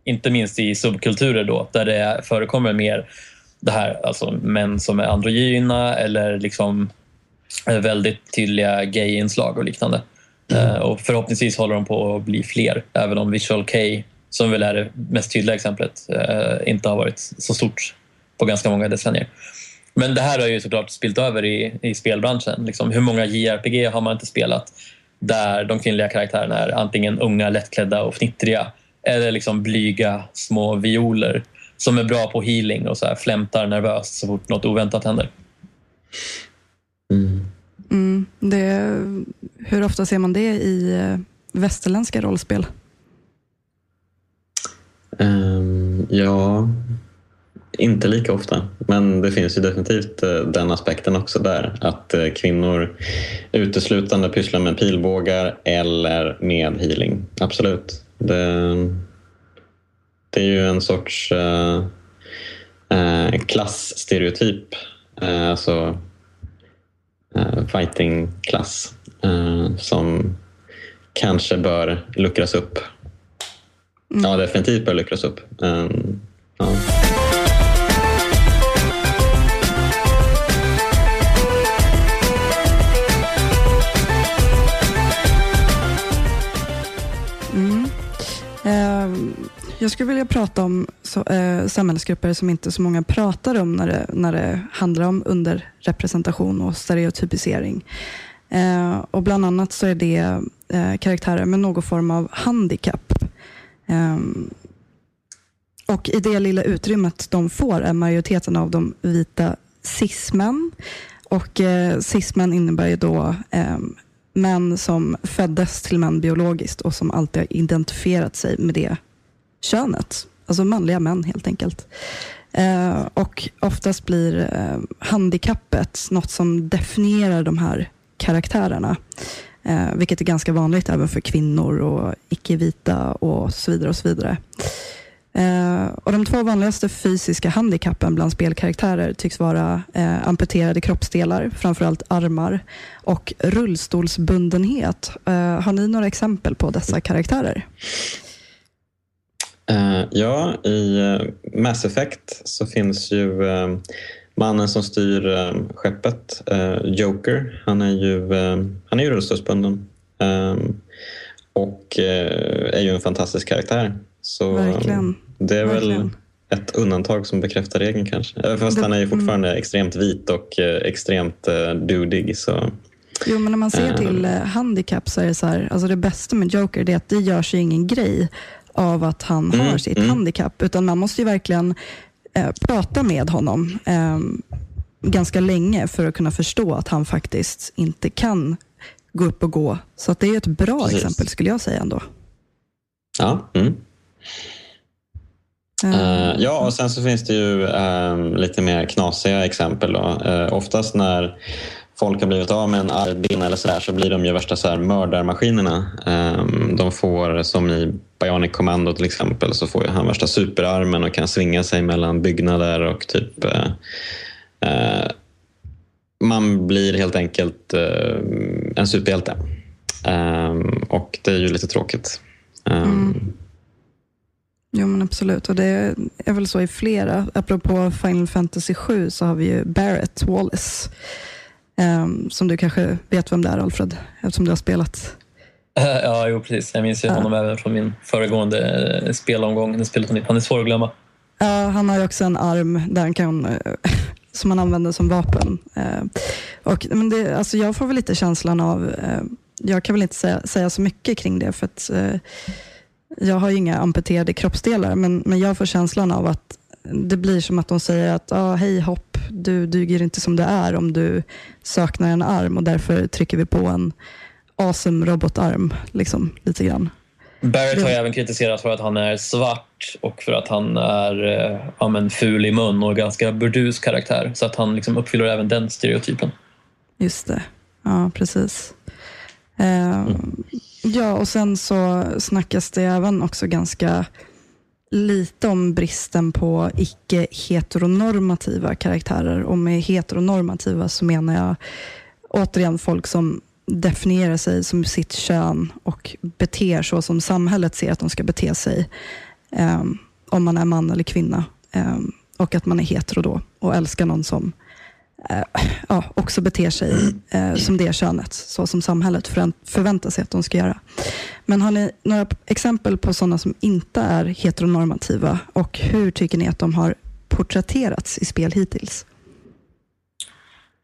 inte minst i subkulturer då, där det förekommer mer det här, alltså män som är androgyna eller liksom eh, väldigt tydliga gay-inslag och liknande. Eh, och förhoppningsvis håller de på att bli fler, även om Visual K som väl är det mest tydliga exemplet, eh, inte har varit så stort på ganska många decennier. Men det här har ju såklart spilt över i, i spelbranschen. Liksom, hur många JRPG har man inte spelat där de kvinnliga karaktärerna är antingen unga, lättklädda och fnittriga eller liksom blyga små violer som är bra på healing och så här flämtar nervöst så fort något oväntat händer. Mm. Mm, det, hur ofta ser man det i eh, västerländska rollspel? Ehm, ja, inte lika ofta. Men det finns ju definitivt eh, den aspekten också där. Att eh, kvinnor uteslutande pysslar med pilbågar eller med healing. Absolut. Det, det är ju en sorts uh, uh, klassstereotyp. Uh, alltså fighting-klass som kanske bör luckras upp. Mm. Ja, definitivt bör luckras upp. Um, ja. Jag skulle vilja prata om så, eh, samhällsgrupper som inte så många pratar om när det, när det handlar om underrepresentation och stereotypisering. Eh, och bland annat så är det eh, karaktärer med någon form av handikapp. Eh, och i det lilla utrymmet de får är majoriteten av de vita cismän. Och eh, cismän innebär ju då eh, män som föddes till män biologiskt och som alltid har identifierat sig med det könet. Alltså manliga män helt enkelt. Eh, och oftast blir eh, handikappet något som definierar de här karaktärerna. Eh, vilket är ganska vanligt även för kvinnor och icke-vita och så vidare. och så vidare. Eh, och de två vanligaste fysiska handikappen bland spelkaraktärer tycks vara eh, amputerade kroppsdelar, framförallt armar, och rullstolsbundenhet. Eh, har ni några exempel på dessa karaktärer? Uh, ja, i uh, Mass Effect så finns ju uh, mannen som styr skeppet, Joker. Han är ju, han är ju rullstolsbunden um, och är ju en fantastisk karaktär. Så Verkligen. det är Verkligen. väl ett undantag som bekräftar regeln kanske. Fast det, han är ju fortfarande mm. extremt vit och extremt dudig. Så. Jo, men när man ser till handikapp så är det så här, alltså det bästa med Joker är att det gör sig ingen grej av att han mm, har sitt mm. handikapp. Utan man måste ju verkligen eh, prata med honom eh, ganska länge för att kunna förstå att han faktiskt inte kan gå upp och gå. Så att det är ett bra Precis. exempel skulle jag säga ändå. Ja. Mm. Uh, ja, och sen så finns det ju um, lite mer knasiga exempel. Då. Uh, oftast när folk har blivit av med en arm eller så där så blir de ju värsta så här mördarmaskinerna. Ehm, de får, som i Bionic Commando till exempel, så får han värsta superarmen och kan svinga sig mellan byggnader och typ eh, eh, man blir helt enkelt eh, en superhjälte. Ehm, och det är ju lite tråkigt. Ehm. Mm. Jo men absolut och det är väl så i flera. Apropå Final Fantasy 7 så har vi ju Barrett Wallace Um, som du kanske vet vem det är, Alfred, eftersom du har spelat. Ja, jo, precis. Jag minns ju honom uh. även från min föregående eh, spelomgång. Han är svår att glömma. Ja, han har ju också en arm där han kan, eh, som han använder som vapen. Uh, och, men det, alltså jag får väl lite känslan av, jag kan väl inte säga, säga, så mycket kring det, för att jag har ju inga amputerade kroppsdelar, men, men jag får känslan av att det blir som att de säger att ah, hej hopp, du duger inte som du är om du saknar en arm och därför trycker vi på en awesome robotarm. Liksom, lite grann. Barrett har även kritiserat för att han är svart och för att han är eh, ja, men ful i mun och ganska burdus karaktär. Så att han liksom uppfyller även den stereotypen. Just det. Ja, precis. Eh, mm. Ja, och sen så snackas det även också ganska lite om bristen på icke-heteronormativa karaktärer. Och med heteronormativa så menar jag återigen folk som definierar sig som sitt kön och beter så som samhället ser att de ska bete sig. Um, om man är man eller kvinna. Um, och att man är hetero då och älskar någon som Eh, ja, också beter sig eh, som det könet, så som samhället förväntar sig att de ska göra. Men har ni några exempel på sådana som inte är heteronormativa och hur tycker ni att de har porträtterats i spel hittills?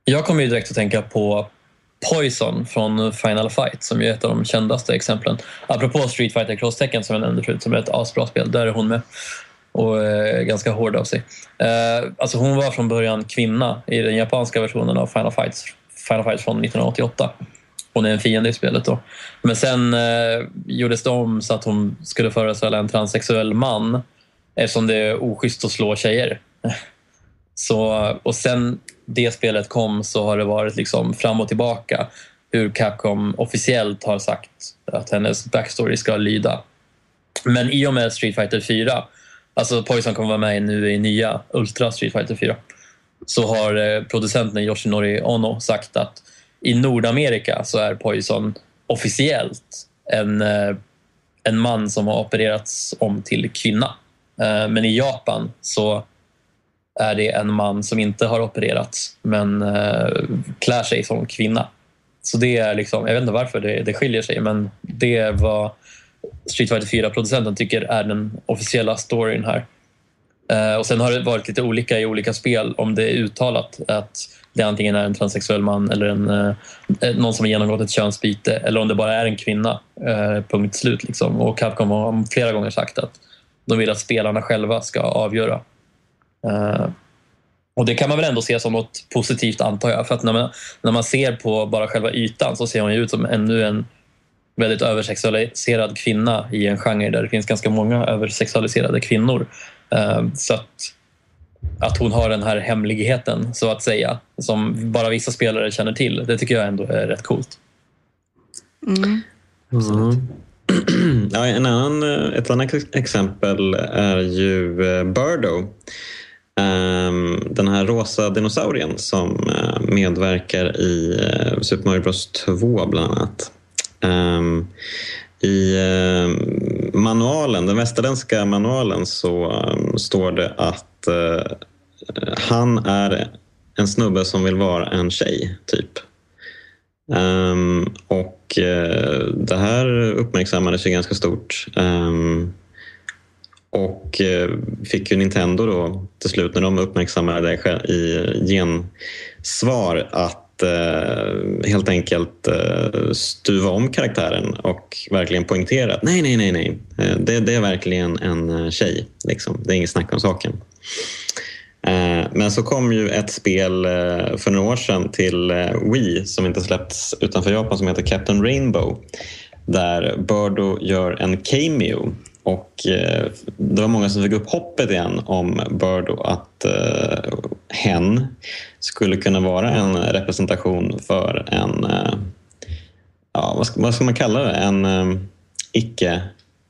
Jag kommer ju direkt att tänka på Poison från Final Fight som är ett av de kändaste exemplen. Apropå Street Fighter Cross-tecken som jag nämnde förut som är ett asbra spel, där är hon med och eh, ganska hård av sig. Eh, alltså hon var från början kvinna i den japanska versionen av Final Fight, Final Fight från 1988. Hon är en fiende i spelet då. Men sen eh, gjordes det om så att hon skulle föreställa en transsexuell man eftersom det är oschysst att slå tjejer. Så, och sen det spelet kom så har det varit liksom fram och tillbaka hur Capcom officiellt har sagt att hennes backstory ska lyda. Men i och med Street Fighter 4, alltså Poison kommer vara med nu i nya Ultra Street Fighter 4, så har eh, producenten Yoshinori Ono sagt att i Nordamerika så är Poison officiellt en, eh, en man som har opererats om till kvinna. Eh, men i Japan så är det en man som inte har opererats men klär sig som kvinna. Så det är liksom, jag vet inte varför det, det skiljer sig men det var Street Fighter 4-producenten tycker är den officiella storyn här. Eh, och Sen har det varit lite olika i olika spel om det är uttalat att det antingen är en transsexuell man eller en, eh, eh, någon som har genomgått ett könsbyte eller om det bara är en kvinna. Eh, punkt slut. Liksom. Och Capcom har flera gånger sagt att de vill att spelarna själva ska avgöra eh, och Det kan man väl ändå se som något positivt antar jag. För att när man, när man ser på bara själva ytan så ser hon ju ut som ännu en väldigt översexualiserad kvinna i en genre där det finns ganska många översexualiserade kvinnor. Eh, så att, att hon har den här hemligheten så att säga som bara vissa spelare känner till, det tycker jag ändå är rätt coolt. Mm. Mm. Ja, en annan, ett annat exempel är ju eh, Birdo ehm, den här rosa dinosaurien som eh, medverkar i Super Mario Bros 2 bland annat. Ehm, I ehm, manualen, den västerländska manualen så ehm, står det att eh, han är en snubbe som vill vara en tjej, typ. och eh, det här uppmärksammades ju ganska stort. Och eh, fick ju Nintendo då till slut när de uppmärksammade det i gensvar att eh, helt enkelt eh, stuva om karaktären och verkligen poängtera att nej, nej, nej, nej. Eh, det, det, är verkligen en eh, tjej. Liksom. Det är inget snack om saken. Eh, men så kom ju ett spel eh, för några år sedan till eh, Wii som inte släppts utanför Japan som heter Captain Rainbow där Birdo gör en cameo och eh, det var många som fick upp hoppet igen om Birdo att eh, hen skulle kunna vara en representation för en, eh, ja, vad, ska, vad ska man kalla det, en eh, icke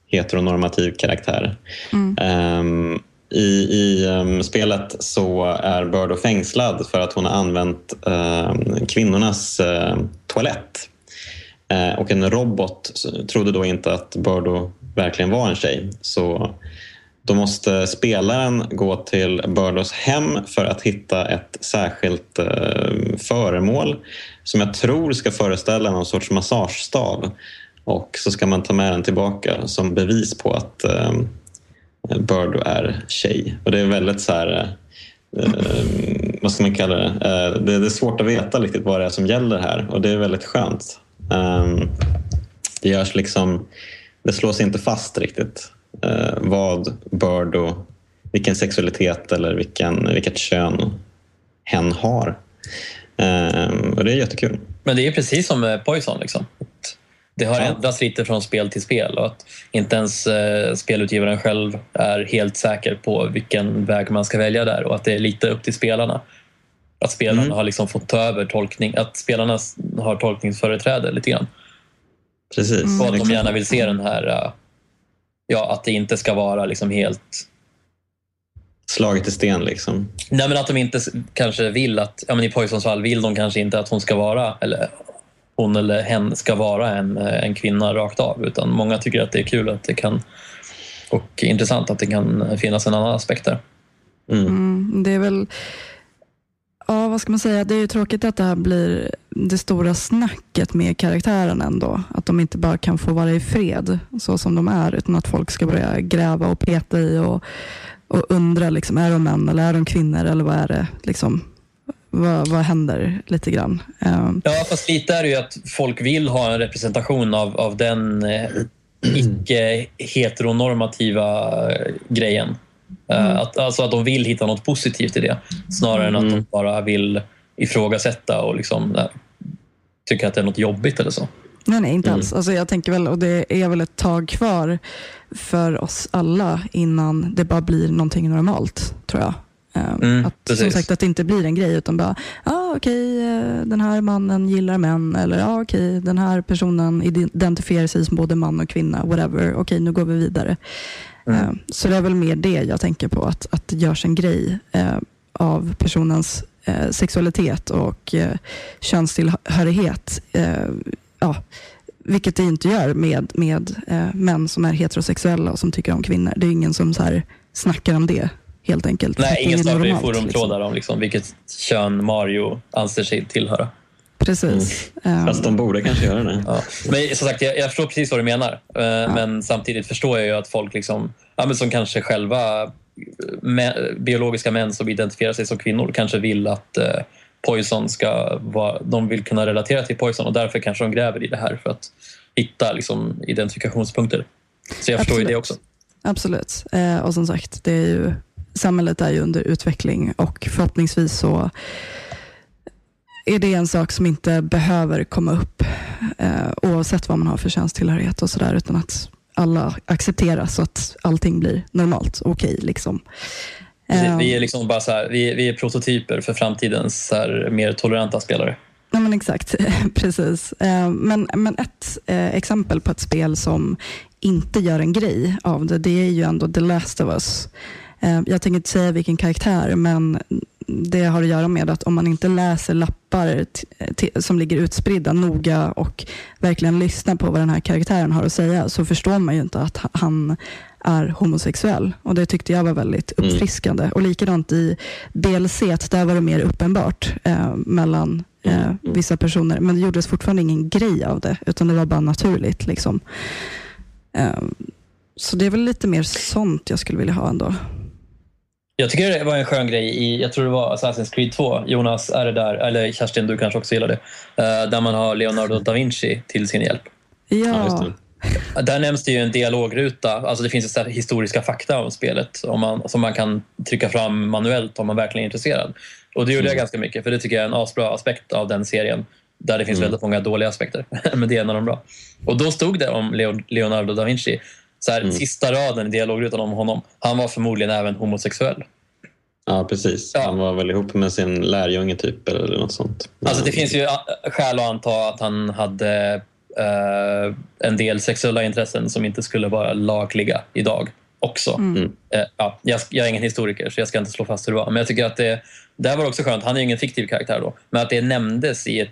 heteronormativ karaktär. Mm. Um, i, i um, spelet så är Birdo fängslad för att hon har använt um, kvinnornas toalett. Och en robot trodde då inte att Birdo verkligen var en tjej. Så då måste spelaren gå till Burdos hem för att hitta ett särskilt eh, föremål som jag tror ska föreställa någon sorts massagestav. Och så ska man ta med den tillbaka som bevis på att eh, Birdo är tjej. Och det är väldigt så här... Eh, vad ska man kalla det? Eh, det? det? är svårt att veta riktigt vad det är som gäller här och det är väldigt skönt. Ehm, det görs liksom det slås inte fast riktigt eh, vad Birdo, vilken sexualitet eller vilken, vilket kön hen har. Eh, och det är jättekul. Men det är precis som med Poison. Liksom. Det har ja. ändrats lite från spel till spel och att inte ens eh, spelutgivaren själv är helt säker på vilken väg man ska välja där och att det är lite upp till spelarna. Att spelarna mm. har liksom fått ta över tolkning, att spelarna har tolkningsföreträde lite grann. Precis. Mm. Och att de gärna vill se den här, äh, ja att det inte ska vara liksom helt slaget i sten liksom. Nej men att de inte kanske vill att, ja men i Poisons fall vill de kanske inte att hon ska vara, eller hon eller hen ska vara en, äh, en kvinna rakt av utan många tycker att det är kul att det kan och intressant att det kan finnas en annan aspekt där. Mm. Mm, det är väl, vad ska man säga? Det är ju tråkigt att det här blir det stora snacket med karaktären ändå. Att de inte bara kan få vara i fred så som de är, utan att folk ska börja gräva och peta i och, och undra, liksom, är de män eller är de kvinnor eller vad är det? Liksom, vad, vad händer lite grann? Um, Ja, fast lite är det ju att folk vill ha en representation av, av den eh, icke-heteronormativa eh, grejen. Eh, Att, alltså att de vill hitta något positivt i det snarare än att de bara vill ifrågasätta och liksom, eh, tycka att det är något jobbigt eller så. Nej, nej, inte alls. Alltså, jag tänker väl, och det är väl ett tag kvar för oss alla innan det bara blir någonting normalt, tror jag. Eh, Mm, att, som sagt, att det inte blir en grej, utan bara, ah, okej, eh, den här mannen gillar män, eller ah, okej, den här personen identifierar sig som både man och kvinna, whatever, okej, nu går vi vidare. Eh, så det är väl mer det jag tänker på, att, att det görs en grej eh, av personens eh, sexualitet och eh, könstillhörighet. Ja, vilket det inte gör med, med män som är heterosexuella och som tycker om kvinnor. Det är ingen som så här snackar om det, helt enkelt. Nej, ingen startar ju normalt, forumtrådar om liksom, vilket kön Mario anser sig tillhöra. Precis. Eh, Fast de borde kanske göra det. Ja. Men som sagt, jag, jag förstår precis vad du menar. Eh, Men samtidigt förstår jag ju att folk liksom, ja, men som kanske själva eh, mä- biologiska män som identifierar sig som kvinnor kanske vill att eh, Poison ska vara, de vill kunna relatera till Poison och därför kanske de gräver i det här för att hitta liksom, identifikationspunkter. Så jag förstår ju det Absolut. också. Absolut. Eh, och som sagt, det är ju, samhället är ju under utveckling och förhoppningsvis så är det en sak som inte behöver komma upp eh, oavsett vad man har för könstillhörighet och sådär, utan att alla accepteras så att allting blir normalt och okej. liksom. Precis, Eh, Vi är liksom bara så här, vi, vi är prototyper för framtidens så här, mer toleranta spelare. Ja, men exakt, precis. Eh, Men, men ett eh, exempel på ett spel som inte gör en grej av det, det är ju ändå The Last of Us. Eh, Jag tänker inte säga vilken karaktär, men det har att göra med att om man inte läser lappar som ligger utspridda noga och verkligen lyssnar på vad den här karaktären har att säga, så förstår man ju inte att ha- han är homosexuell. Och Det tyckte jag var väldigt Mm. uppfriskande. Och likadant i DLC, där var det mer uppenbart eh, mellan eh, Mm. vissa personer. Men det gjordes fortfarande ingen grej av det, utan det var bara naturligt. Liksom. Eh, så det är väl lite mer sånt jag skulle vilja ha ändå. Jag tycker det var en skön grej i, jag tror det var Assassin's Creed 2. Jonas, är det där? Eller Kerstin, du kanske också gillar det. Eh, där man har Leonardo da Vinci till sin hjälp. Ja, just Ja, det. Där nämns det ju en dialogruta. Alltså det finns historiska fakta om spelet om man, som man kan trycka fram manuellt om man verkligen är intresserad. Och det gjorde jag ganska mycket, för det tycker jag är en asbra aspekt av den serien. Där det finns Mm. väldigt många dåliga aspekter, men det är en av de bra. Och då stod det om Leo, Leonardo da Vinci. Så här, Mm. Sista raden i dialogrutan om honom. Han var förmodligen även homosexuell. Ja, precis. Ja. Han var väl ihop med sin lärjunge typ, eller något sånt. Alltså det finns ju a- skäl att anta att han hade eh, en del sexuella intressen som inte skulle vara lagliga idag också. Mm. Eh, ja, jag, jag är ingen historiker så jag ska inte slå fast hur det var. Men jag tycker att det, det här var också skönt. Han är ju ingen fiktiv karaktär då. Men att det nämndes i ett,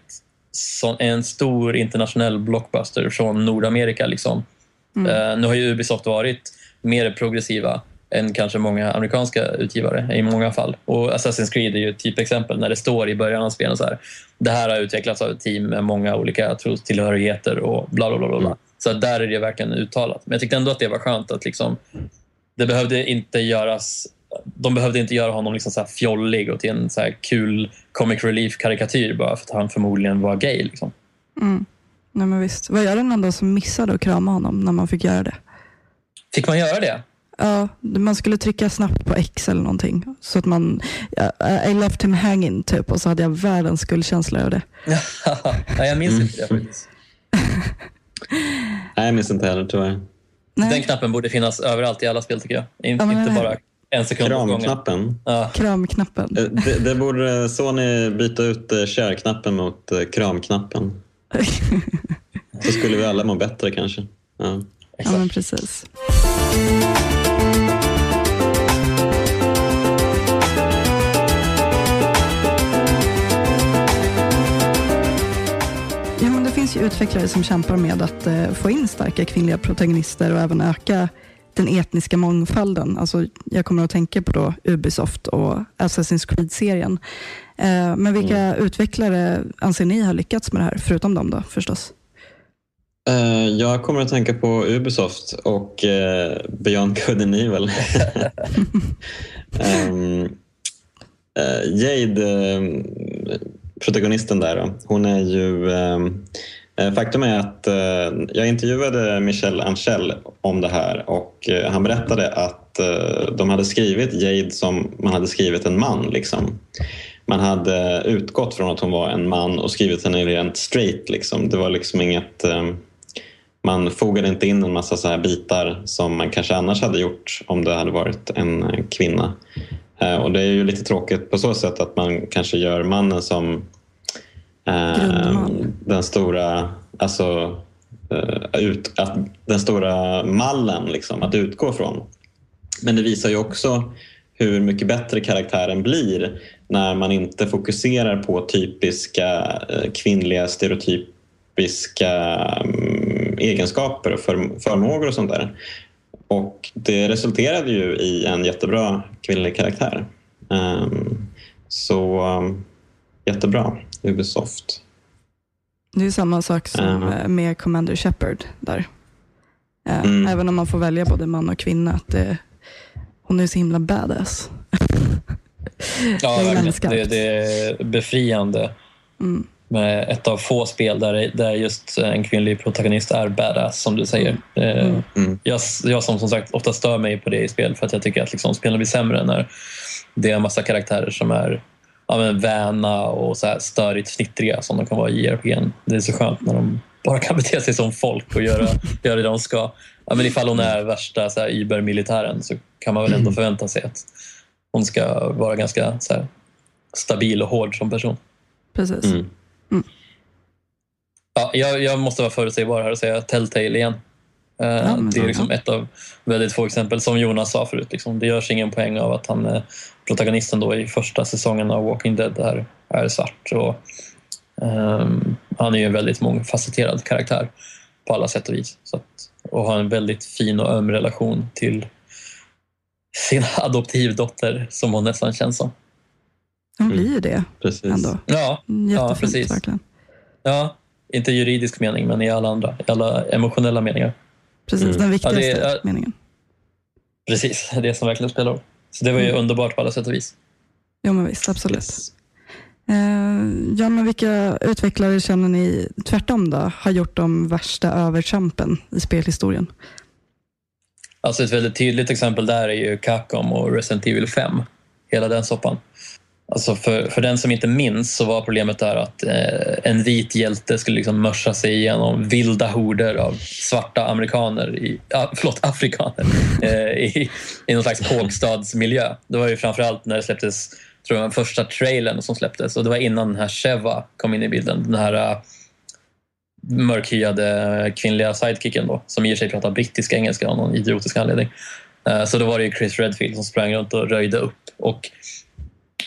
så, en stor internationell blockbuster från Nordamerika. Liksom. Eh, nu har ju Ubisoft varit mer progressiva än kanske många amerikanska utgivare i många fall. Och Assassin's Creed är ju ett typexempel när det står i början av spelet så här. Det här har utvecklats av ett team med många olika trostillhörigheter och bla bla bla. bla. Mm. Så där är det verkligen uttalat. Men jag tyckte ändå att det var skönt att liksom, det behövde inte göras de behövde inte göra honom liksom så här fjollig och till en så här kul comic relief-karikatyr bara för att han förmodligen var gay. Liksom. mm. Nej, men visst. Vad gör den ändå som missade att krama honom när man fick göra det? Fick man göra det? Ja, man skulle trycka snabbt på X eller någonting. Så att man, ja, I left him hanging typ och så hade jag världens skuldkänsla över det. Nej, jag minns Mm. inte det faktiskt. Nej, jag minns inte heller tyvärr. Den Nej, knappen borde finnas överallt i alla spel tycker jag. Ja, inte nej. bara en sekund. Kramknappen. Ja. kramknappen. Eh, Det, det borde Sony byta ut eh, kärknappen mot eh, kramknappen. Så skulle vi alla må bättre kanske. Ja. ja, men precis. Utvecklare som kämpar med att eh, få in starka kvinnliga protagonister och även öka den etniska mångfalden. Alltså, jag kommer att tänka på då Ubisoft och Assassin's Creed-serien. Eh, men vilka Mm. utvecklare anser ni har lyckats med det här, förutom dem då förstås? Eh, jag kommer att tänka på Ubisoft och Beyond Good and Evil. um, eh, Jade, eh, protagonisten där, hon är ju... Eh, faktum är att eh, jag intervjuade Michel Angel om det här och eh, han berättade att de hade skrivit Jade som man hade skrivit en man. Liksom. Man hade utgått från att hon var en man och skrivit henne rent straight. Liksom. Det var liksom inget... man fogade inte in en massa så här bitar som man kanske annars hade gjort om det hade varit en kvinna. Och det är ju lite tråkigt på så sätt att man kanske gör mannen som Grundman. den stora, alltså, eh, ut, att, den stora mallen liksom, att utgå från. Men det visar ju också hur mycket bättre karaktären blir när man inte fokuserar på typiska eh, kvinnliga stereotypiska mm, egenskaper och för, förmågor och sånt där. Och det resulterade ju i en jättebra kvinnlig karaktär. Ehm, så um, jättebra, Ubisoft. Det är samma sak som eh, med Commander Shepard där. Eh, Mm. Även om man får välja både man och kvinna. Att det, hon är så himla badass. Ja, verkligen. Det, det är befriande Mm. med ett av få spel där, där just en kvinnlig protagonist är badass, som du säger. Eh, Mm. Mm. Jag, jag som som sagt ofta stör mig på det i spel för att jag tycker att liksom, spelen blir sämre när det är en massa karaktärer som är ja, men, väna och så här störigt fnittriga som de kan vara i JRPG. Det är så skönt när de bara kan bete sig som folk och göra, göra det de ska. Ja, men ifall hon är värsta så här, Uber-militären så kan man väl ändå förvänta sig att hon ska vara ganska så här, stabil och hård som person. Precis. Mm. Ja, jag, jag måste vara förutsägbar här och säga Telltale igen. Eh, Ja, det är ja. liksom ett av väldigt få exempel. Som Jonas sa förut, liksom, det görs ingen poäng av att han är protagonisten då i första säsongen av Walking Dead är, är svart. Och, ehm, han är ju en väldigt mångfacetterad karaktär på alla sätt och vis. Så att, och har en väldigt fin och öm relation till sin adoptivdotter som hon nästan känns som. Hon Mm. blir ju det Precis. ändå. Ja, Jättefint precis. verkligen. ja, inte i juridisk mening men i alla andra, i alla emotionella meningar. Precis, Mm. den viktigaste Ja, det meningen. Precis, det är det som verkligen spelar roll. Så det var ju Mm. underbart på alla sätt och vis. Jo, men visst, absolut. Yes. Eh, ja, men vilka utvecklare känner ni tvärtom då, har gjort de värsta övertrampen i spelhistorien? Alltså ett väldigt tydligt exempel där är ju Capcom och Resident Evil 5. Hela den soppan. Alltså för, för den som inte minns så var problemet där att eh, en vit hjälte skulle liksom mörsa sig igenom vilda horder av svarta amerikaner, i, ah, förlåt afrikaner, eh, i, i någon slags kåkstadsmiljö. Det var ju framförallt när det släpptes, tror jag, den första trailern som släpptes och det var innan den här Sheva kom in i bilden. Den här uh, mörkhyade kvinnliga sidekicken då, som i och för sig pratar brittisk engelska av någon idiotisk anledning. Uh, Så då var det ju Chris Redfield som sprang runt och röjde upp. Och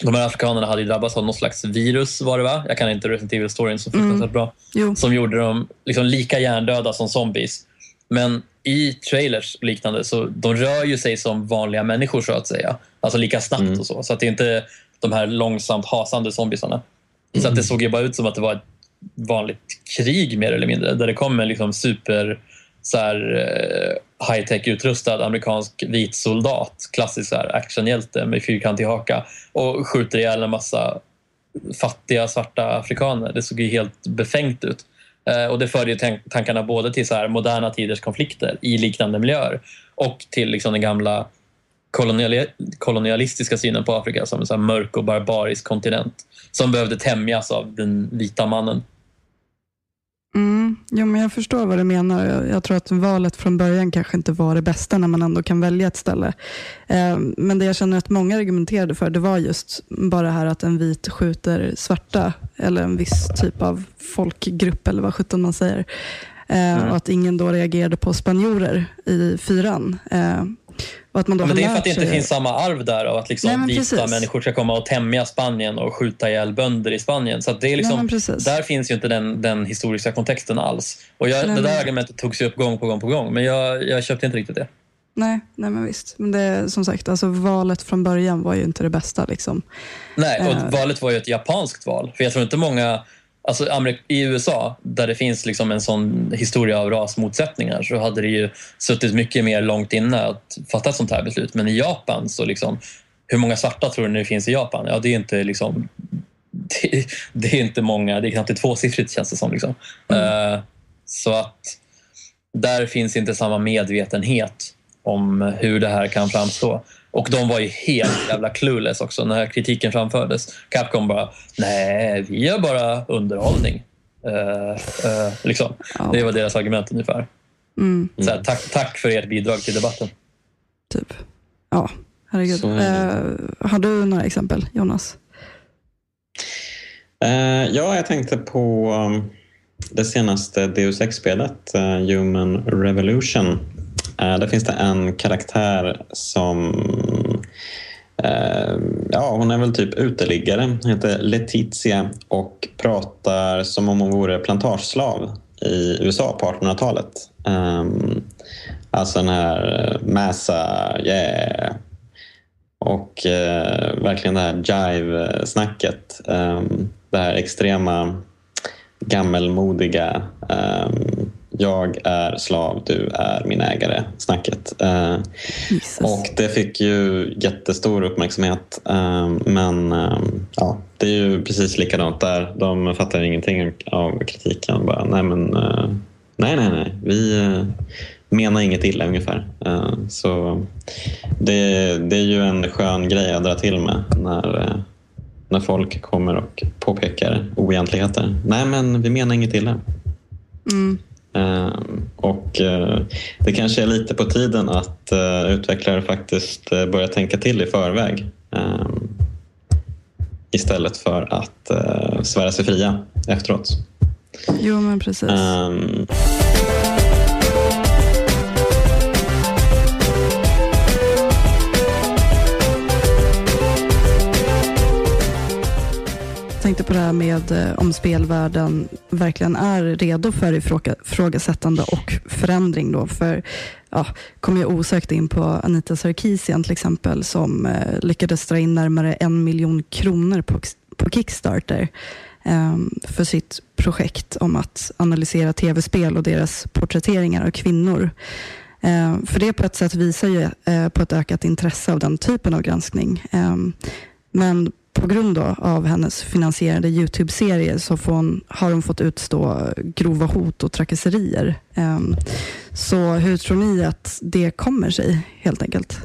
de här afrikanerna hade ju drabbats av något slags virus var det va? Jag kan inte Resident Evil-storyn så fruktansvärt bra. Jo, Som gjorde dem liksom lika hjärndöda som zombies. Men i trailers och liknande så de rör ju sig som vanliga människor så att säga. Alltså lika snabbt Mm. och så. Så att det är inte de här långsamt hasande zombiesarna. Så att det såg ju bara ut som att det var ett vanligt krig mer eller mindre. Där det kom en liksom super så här, high-tech utrustad amerikansk vit soldat, klassisk så här, actionhjälte med fyrkantig haka och skjuter ihjäl en massa fattiga svarta afrikaner. Det såg ju helt befängt ut. Eh, och det förde ju tankarna både till så här moderna tiders konflikter i liknande miljöer och till liksom den gamla kolonialistiska synen på Afrika som en så här mörk och barbarisk kontinent som behövde tämjas av den vita mannen. Mm, jo, men jag förstår vad du menar. Jag, jag tror att valet från början kanske inte var det bästa när man ändå kan välja ett ställe. Eh, men det jag känner att många argumenterade för det var just bara det här att en vit skjuter svarta eller en viss typ av folkgrupp eller vad sjutton man säger. Eh, Mm. Och att ingen då reagerade på spanjorer i fyran. Eh, och att man då Ja, men det är för att det inte finns samma arv där av att liksom Nej, vita människor ska komma och tämja Spanien och skjuta ihjäl bönder i Spanien. Så det är Nej, liksom, precis. där finns ju inte den, den historiska kontexten alls. Och jag, Nej, det där men- argumentet togs ju upp gång på gång på gång men jag, jag köpte inte riktigt det. Nej, nej men visst. Men det, som sagt, alltså, valet från början var ju inte det bästa. Liksom. Nej, och Eh. valet var ju ett japanskt val. För jag tror inte många... Alltså I USA, där det finns liksom en sån historia av rasmotsättningar så hade det ju suttit mycket mer långt inne att fatta ett sånt här beslut. Men i Japan, så liksom, hur många svarta tror du det finns i Japan? Ja, det är inte liksom... Det, det är inte många, det är knappt tvåsiffrigt känns det som. Liksom. Eh, så att där finns inte samma medvetenhet om hur det här kan framstå. Och de var ju helt jävla clueless också när kritiken framfördes. Capcom bara, nej, vi gör bara underhållning. Eh, eh, liksom. Ja. Det var deras argument ungefär. Mm, Så här, tack, tack för ert bidrag till debatten. typ. Ja, herregud. Så Eh, har du några exempel, Jonas? Ja, jag tänkte på um, det senaste Deus Ex-spelet, Human Revolution. Eh, uh, där finns det en karaktär som... Uh, ja, hon är väl typ uteliggare. Hon heter Letizia och pratar som om hon vore plantageslav i USA på 1800-talet. Um, ehm, alltså den här eh, massa, yeah, och uh, verkligen det här jive-snacket. Um, det här extrema gammelmodiga um, jag är slav, du är min ägare-snacket. Uh, Jesus. och det fick ju jättestor uppmärksamhet. Um, men um, ja, det är ju precis likadant där. De fattar ingenting av kritiken. Bara, nej, men, nej, nej, nej. Vi menar inget illa ungefär. Så det, det är ju en skön grej att dra till med när, när folk kommer och påpekar oegentligheter. Nej, men vi menar inget illa. Mm. Ehm, och eh, det kanske är lite på tiden att eh, utvecklare faktiskt eh, börjar tänka till i förväg istället för att svära sig fria efteråt. Jo, men precis. Ehm, tänkte på det här med eh, om spelvärlden verkligen är redo för ifrågasättande och förändring. Då. För ja, kom jag osökt in på Anita Sarkeesian till exempel som eh, lyckades dra in närmare en miljon kronor på, på Kickstarter eh, för sitt projekt om att analysera tv-spel och deras porträtteringar av kvinnor. Eh, för det på ett sätt visar ju eh, på ett ökat intresse av den typen av granskning. Eh, men på grund av hennes finansierade Youtube-serie så hon, har hon fått utstå grova hot och trakasserier. Um, så hur tror ni att det kommer sig helt enkelt?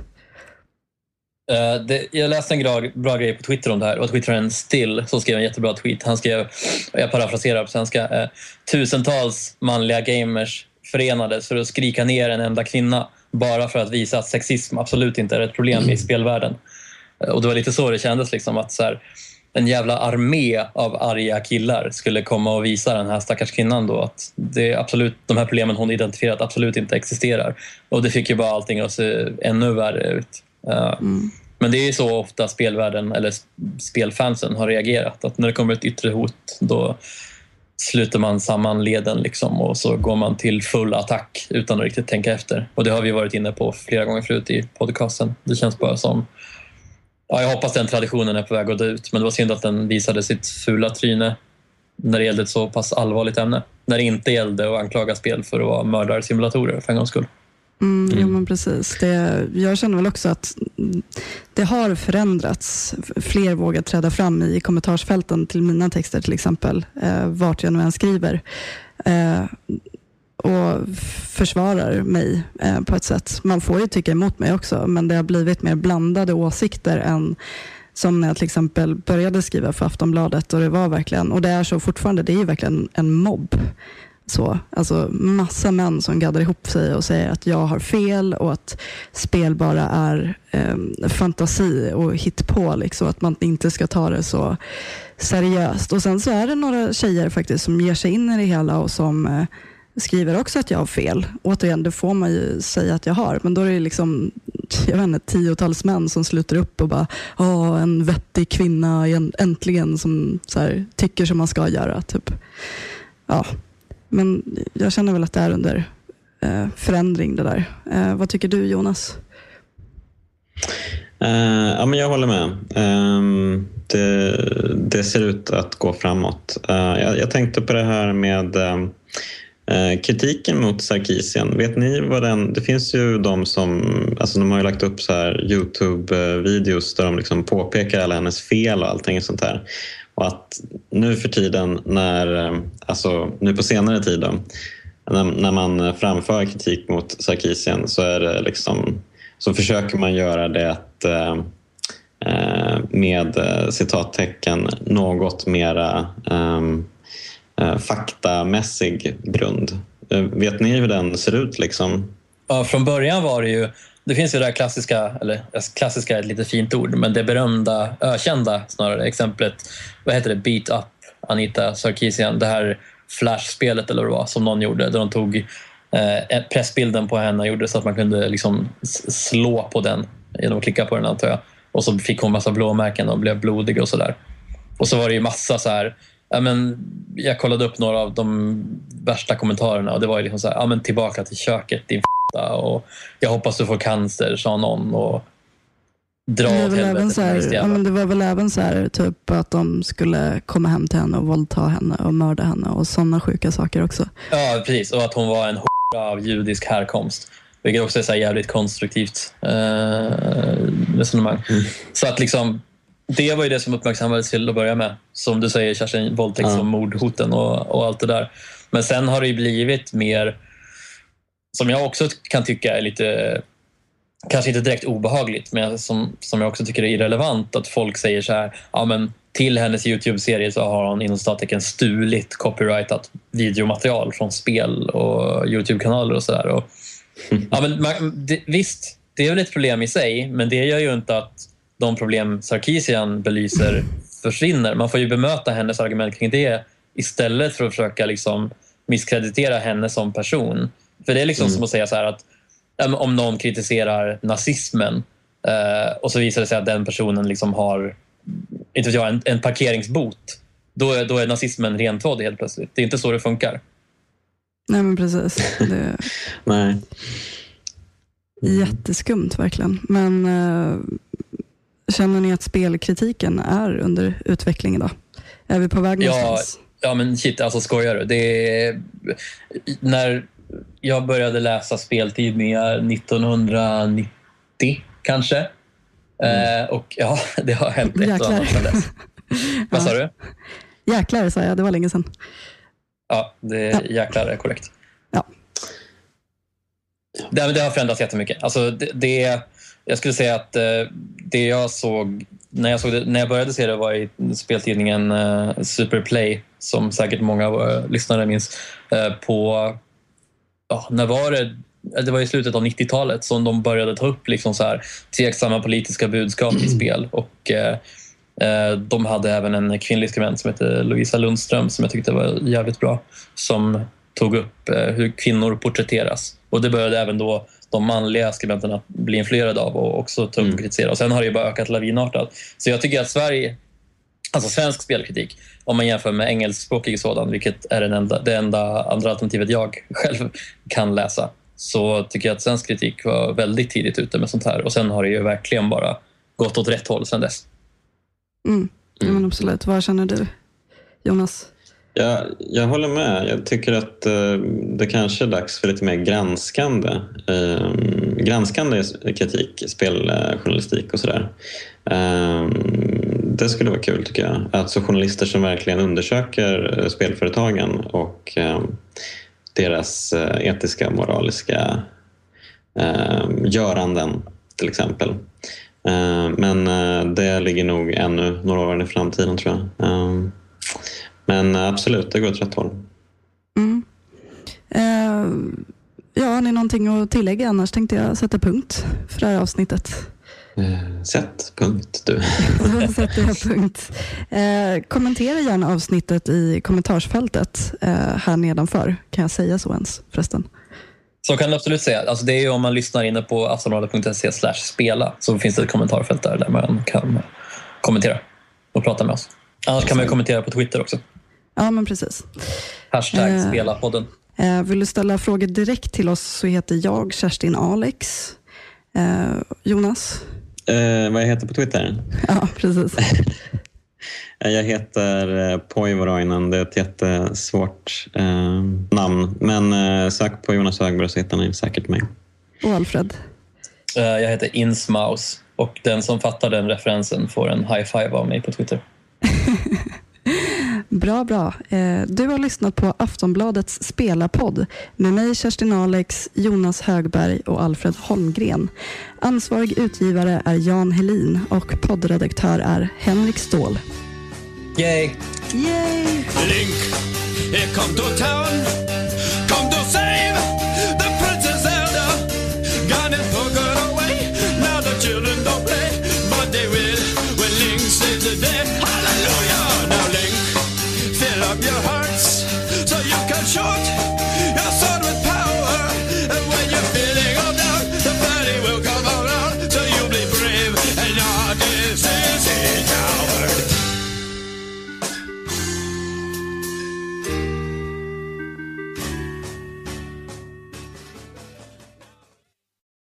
Uh, det, jag läste en bra, bra grej på Twitter om det här och twittraren Still som skrev en jättebra tweet. Han skrev, jag parafraserar på svenska, uh, tusentals manliga gamers förenades för att skrika ner en enda kvinna bara för att visa att sexism absolut inte är ett problem i spelvärlden. Och det var lite så det kändes, liksom, att så här, en jävla armé av arga killar skulle komma och visa den här stackars kvinnan då att det absolut, de här problemen hon identifierat absolut inte existerar. Och det fick ju bara allting att se ännu värre ut. Uh, Mm. Men det är ju så ofta spelvärlden, eller spelfansen, har reagerat. Att när det kommer ett yttre hot då sluter man samman leden liksom, och så går man till full attack utan att riktigt tänka efter. Och det har vi varit inne på flera gånger förut i podcasten. Det känns bara som Ja, jag hoppas den traditionen är på väg att dö ut, men det var synd att den visade sitt fula tryne när det gällde ett så pass allvarligt ämne. När det inte gällde att anklaga spel för att vara mördarsimulatorer för en gångs skull. Mm, Mm. men precis. Det, jag känner väl också att det har förändrats. Fler vågar träda fram i kommentarsfälten till mina texter till exempel, eh, vart jag nu än skriver. Eh, och försvarar mig eh, på ett sätt. Man får ju tycka emot mig också, men det har blivit mer blandade åsikter än som när jag till exempel började skriva för Aftonbladet och det var verkligen, och det är så fortfarande, det är ju verkligen en mobb. Så, alltså massa män som gaddar ihop sig och säger att jag har fel och att spel bara är eh, fantasi och hittpå. Liksom, att man inte ska ta det så seriöst. Och sen så är det några tjejer faktiskt som ger sig in i det hela och som eh, skriver också att jag har fel. Återigen, det får man ju säga att jag har. Men då är det liksom jag vet inte, tiotals män som sluter upp och bara Åh, en vettig kvinna äntligen som så här, tycker som man ska göra. Typ. Ja, men jag känner väl att det är under eh, förändring det där. Eh, vad tycker du Jonas? Uh, ja, men jag håller med. Um, det, det, ser ut att gå framåt. Uh, jag, jag, tänkte på det här med ehm, Eh, kritiken mot Sarkisian. Vet ni vad den... Det finns ju de som... Alltså de har ju lagt upp så här Youtube-videos där de liksom påpekar alla hennes fel och allting sånt där. Och att nu för tiden, när, eh, alltså nu på senare tid då, när, när man framför kritik mot Sarkisian så är det liksom så försöker man göra det eh, eh, med citattecken något mera um, Eh, faktamässig grund. Eh, vet ni hur den ser ut? Liksom? Ja, från början var det ju det finns ju det här klassiska, eller eh, klassiska är ett lite fint ord, men det berömda, ökända snarare exemplet, vad heter det, Beat Up, Anita Sarkeesian, det här Flash-spelet eller vad det var som någon gjorde, där de tog eh, pressbilden på henne och gjorde så att man kunde liksom slå på den genom att klicka på den antar jag. Och så fick hon massa blåmärken och blev blodig och sådär. Och så var det ju massa så här, ja, men jag kollade upp några av de värsta kommentarerna och det var ju liksom så här, ja, men tillbaka till köket din f***a och jag hoppas du får cancer sa någon och dra åt helvete. Så här, ja, men det var väl även så här, typ att de skulle komma hem till henne och våldta henne och mörda henne och sådana sjuka saker också. Ja, precis. Och att hon var en av judisk härkomst. Vilket också är så jävligt konstruktivt eh, resonemang. Mm. Så att liksom, det var ju det som uppmärksammades till att börja med. Som du säger Kerstin, våldtäkts och mordhoten och, och allt det där. Men sen har det blivit mer, som jag också kan tycka är lite, kanske inte direkt obehagligt, men som, som jag också tycker är irrelevant, att folk säger så här, ja men till hennes Youtube-serie så har hon inom citattecken stulit copyrightat videomaterial från spel och Youtube-kanaler och sådär. Ja, visst, det är väl ett problem i sig, men det gör ju inte att de problem Sarkisian belyser försvinner. Man får ju bemöta hennes argument kring det istället för att försöka liksom misskreditera henne som person. För det är liksom mm. som att säga så att om någon kritiserar nazismen eh, och så visar det sig att den personen liksom har inte vet jag, en, en parkeringsbot, då är, då är nazismen rentvådd helt plötsligt. Det är inte så det funkar. Nej, men precis. Det... Nej. Jätteskumt verkligen. Men äh, känner ni att spelkritiken är under utveckling idag? Är vi på väg någonstans? Ja, ja men shit, alltså skojar du? Det är, när jag började läsa speltidningar 1990 kanske, Mm. Eh, och ja, det har hänt ett och annat sedan dess. Vad sa du? Jäklar sa jag, det var länge sedan. Ja, det, ja. jäklar är korrekt. Ja. Det, det har förändrats jättemycket. Alltså det, det, jag skulle säga att eh, det jag såg när jag, såg det, när jag började se det var i speltidningen uh, Superplay som säkert många av lyssnare minns. På, uh, när var det? det var i slutet av 90-talet som de började ta upp liksom så här tveksamma politiska budskap i spel. Och, eh, eh, de hade även en kvinnlig skribent som heter Lovisa Lundström som jag tyckte var jävligt bra. Som tog upp eh, hur kvinnor porträtteras. Och det började även då de manliga skribenterna bli influerade av och också ta upp och mm. kritisera. Och sen har det bara ökat lavinartat. Så jag tycker att Sverige, alltså svensk spelkritik, om man jämför med engelskspråkig sådan, vilket är den enda, det enda andra alternativet jag själv kan läsa, så tycker jag att svensk kritik var väldigt tidigt ute med sånt här och sen har det ju verkligen bara gått åt rätt håll sen dess. Mm. Ja, men absolut. Vad känner du, Jonas? Jag, jag håller med. Jag tycker att eh, det kanske är dags för lite mer granskande, eh, granskande kritik, speljournalistik och sådär. Eh, det skulle vara kul tycker jag. Alltså journalister som verkligen undersöker eh, spelföretagen och eh, deras eh, etiska och moraliska eh, göranden till exempel. Eh, men eh, det ligger nog ännu några år i framtiden tror jag. Eh, Eh, men absolut, det går åt rätt håll. Mm. Eh, ja, har ni någonting att tillägga? Annars tänkte jag sätta punkt för det här avsnittet. Eh, sätt punkt du. sätter jag punkt. Eh, kommentera gärna avsnittet i kommentarsfältet eh, här nedanför. Kan jag säga så ens förresten? Så kan du absolut säga. Alltså det är ju om man lyssnar inne på aftonbladet.se spela så finns det ett kommentarfält där, där man kan kommentera och prata med oss. Annars kan man kommentera på Twitter också. Ja, men precis. Hashtag eh, spelapodden. Eh, vill du ställa frågor direkt till oss så heter jag Kerstin Alex. Eh, Jonas? Eh, vad jag heter på Twitter? Ja, precis. jag heter Poivoroinen. Det är ett jättesvårt eh, namn. Men eh, sök på Jonas Högberg så hittar ni säkert mig. Och Alfred? Eh, jag heter Insmouse och den som fattar den referensen får en high five av mig på Twitter. Bra, bra. Eh, du har lyssnat på Aftonbladets spelarpodd med mig Kerstin Alex, Jonas Högberg och Alfred Holmgren. Ansvarig utgivare är Jan Helin och poddredaktör är Henrik Ståhl. Yay! Yay! Link, kom to town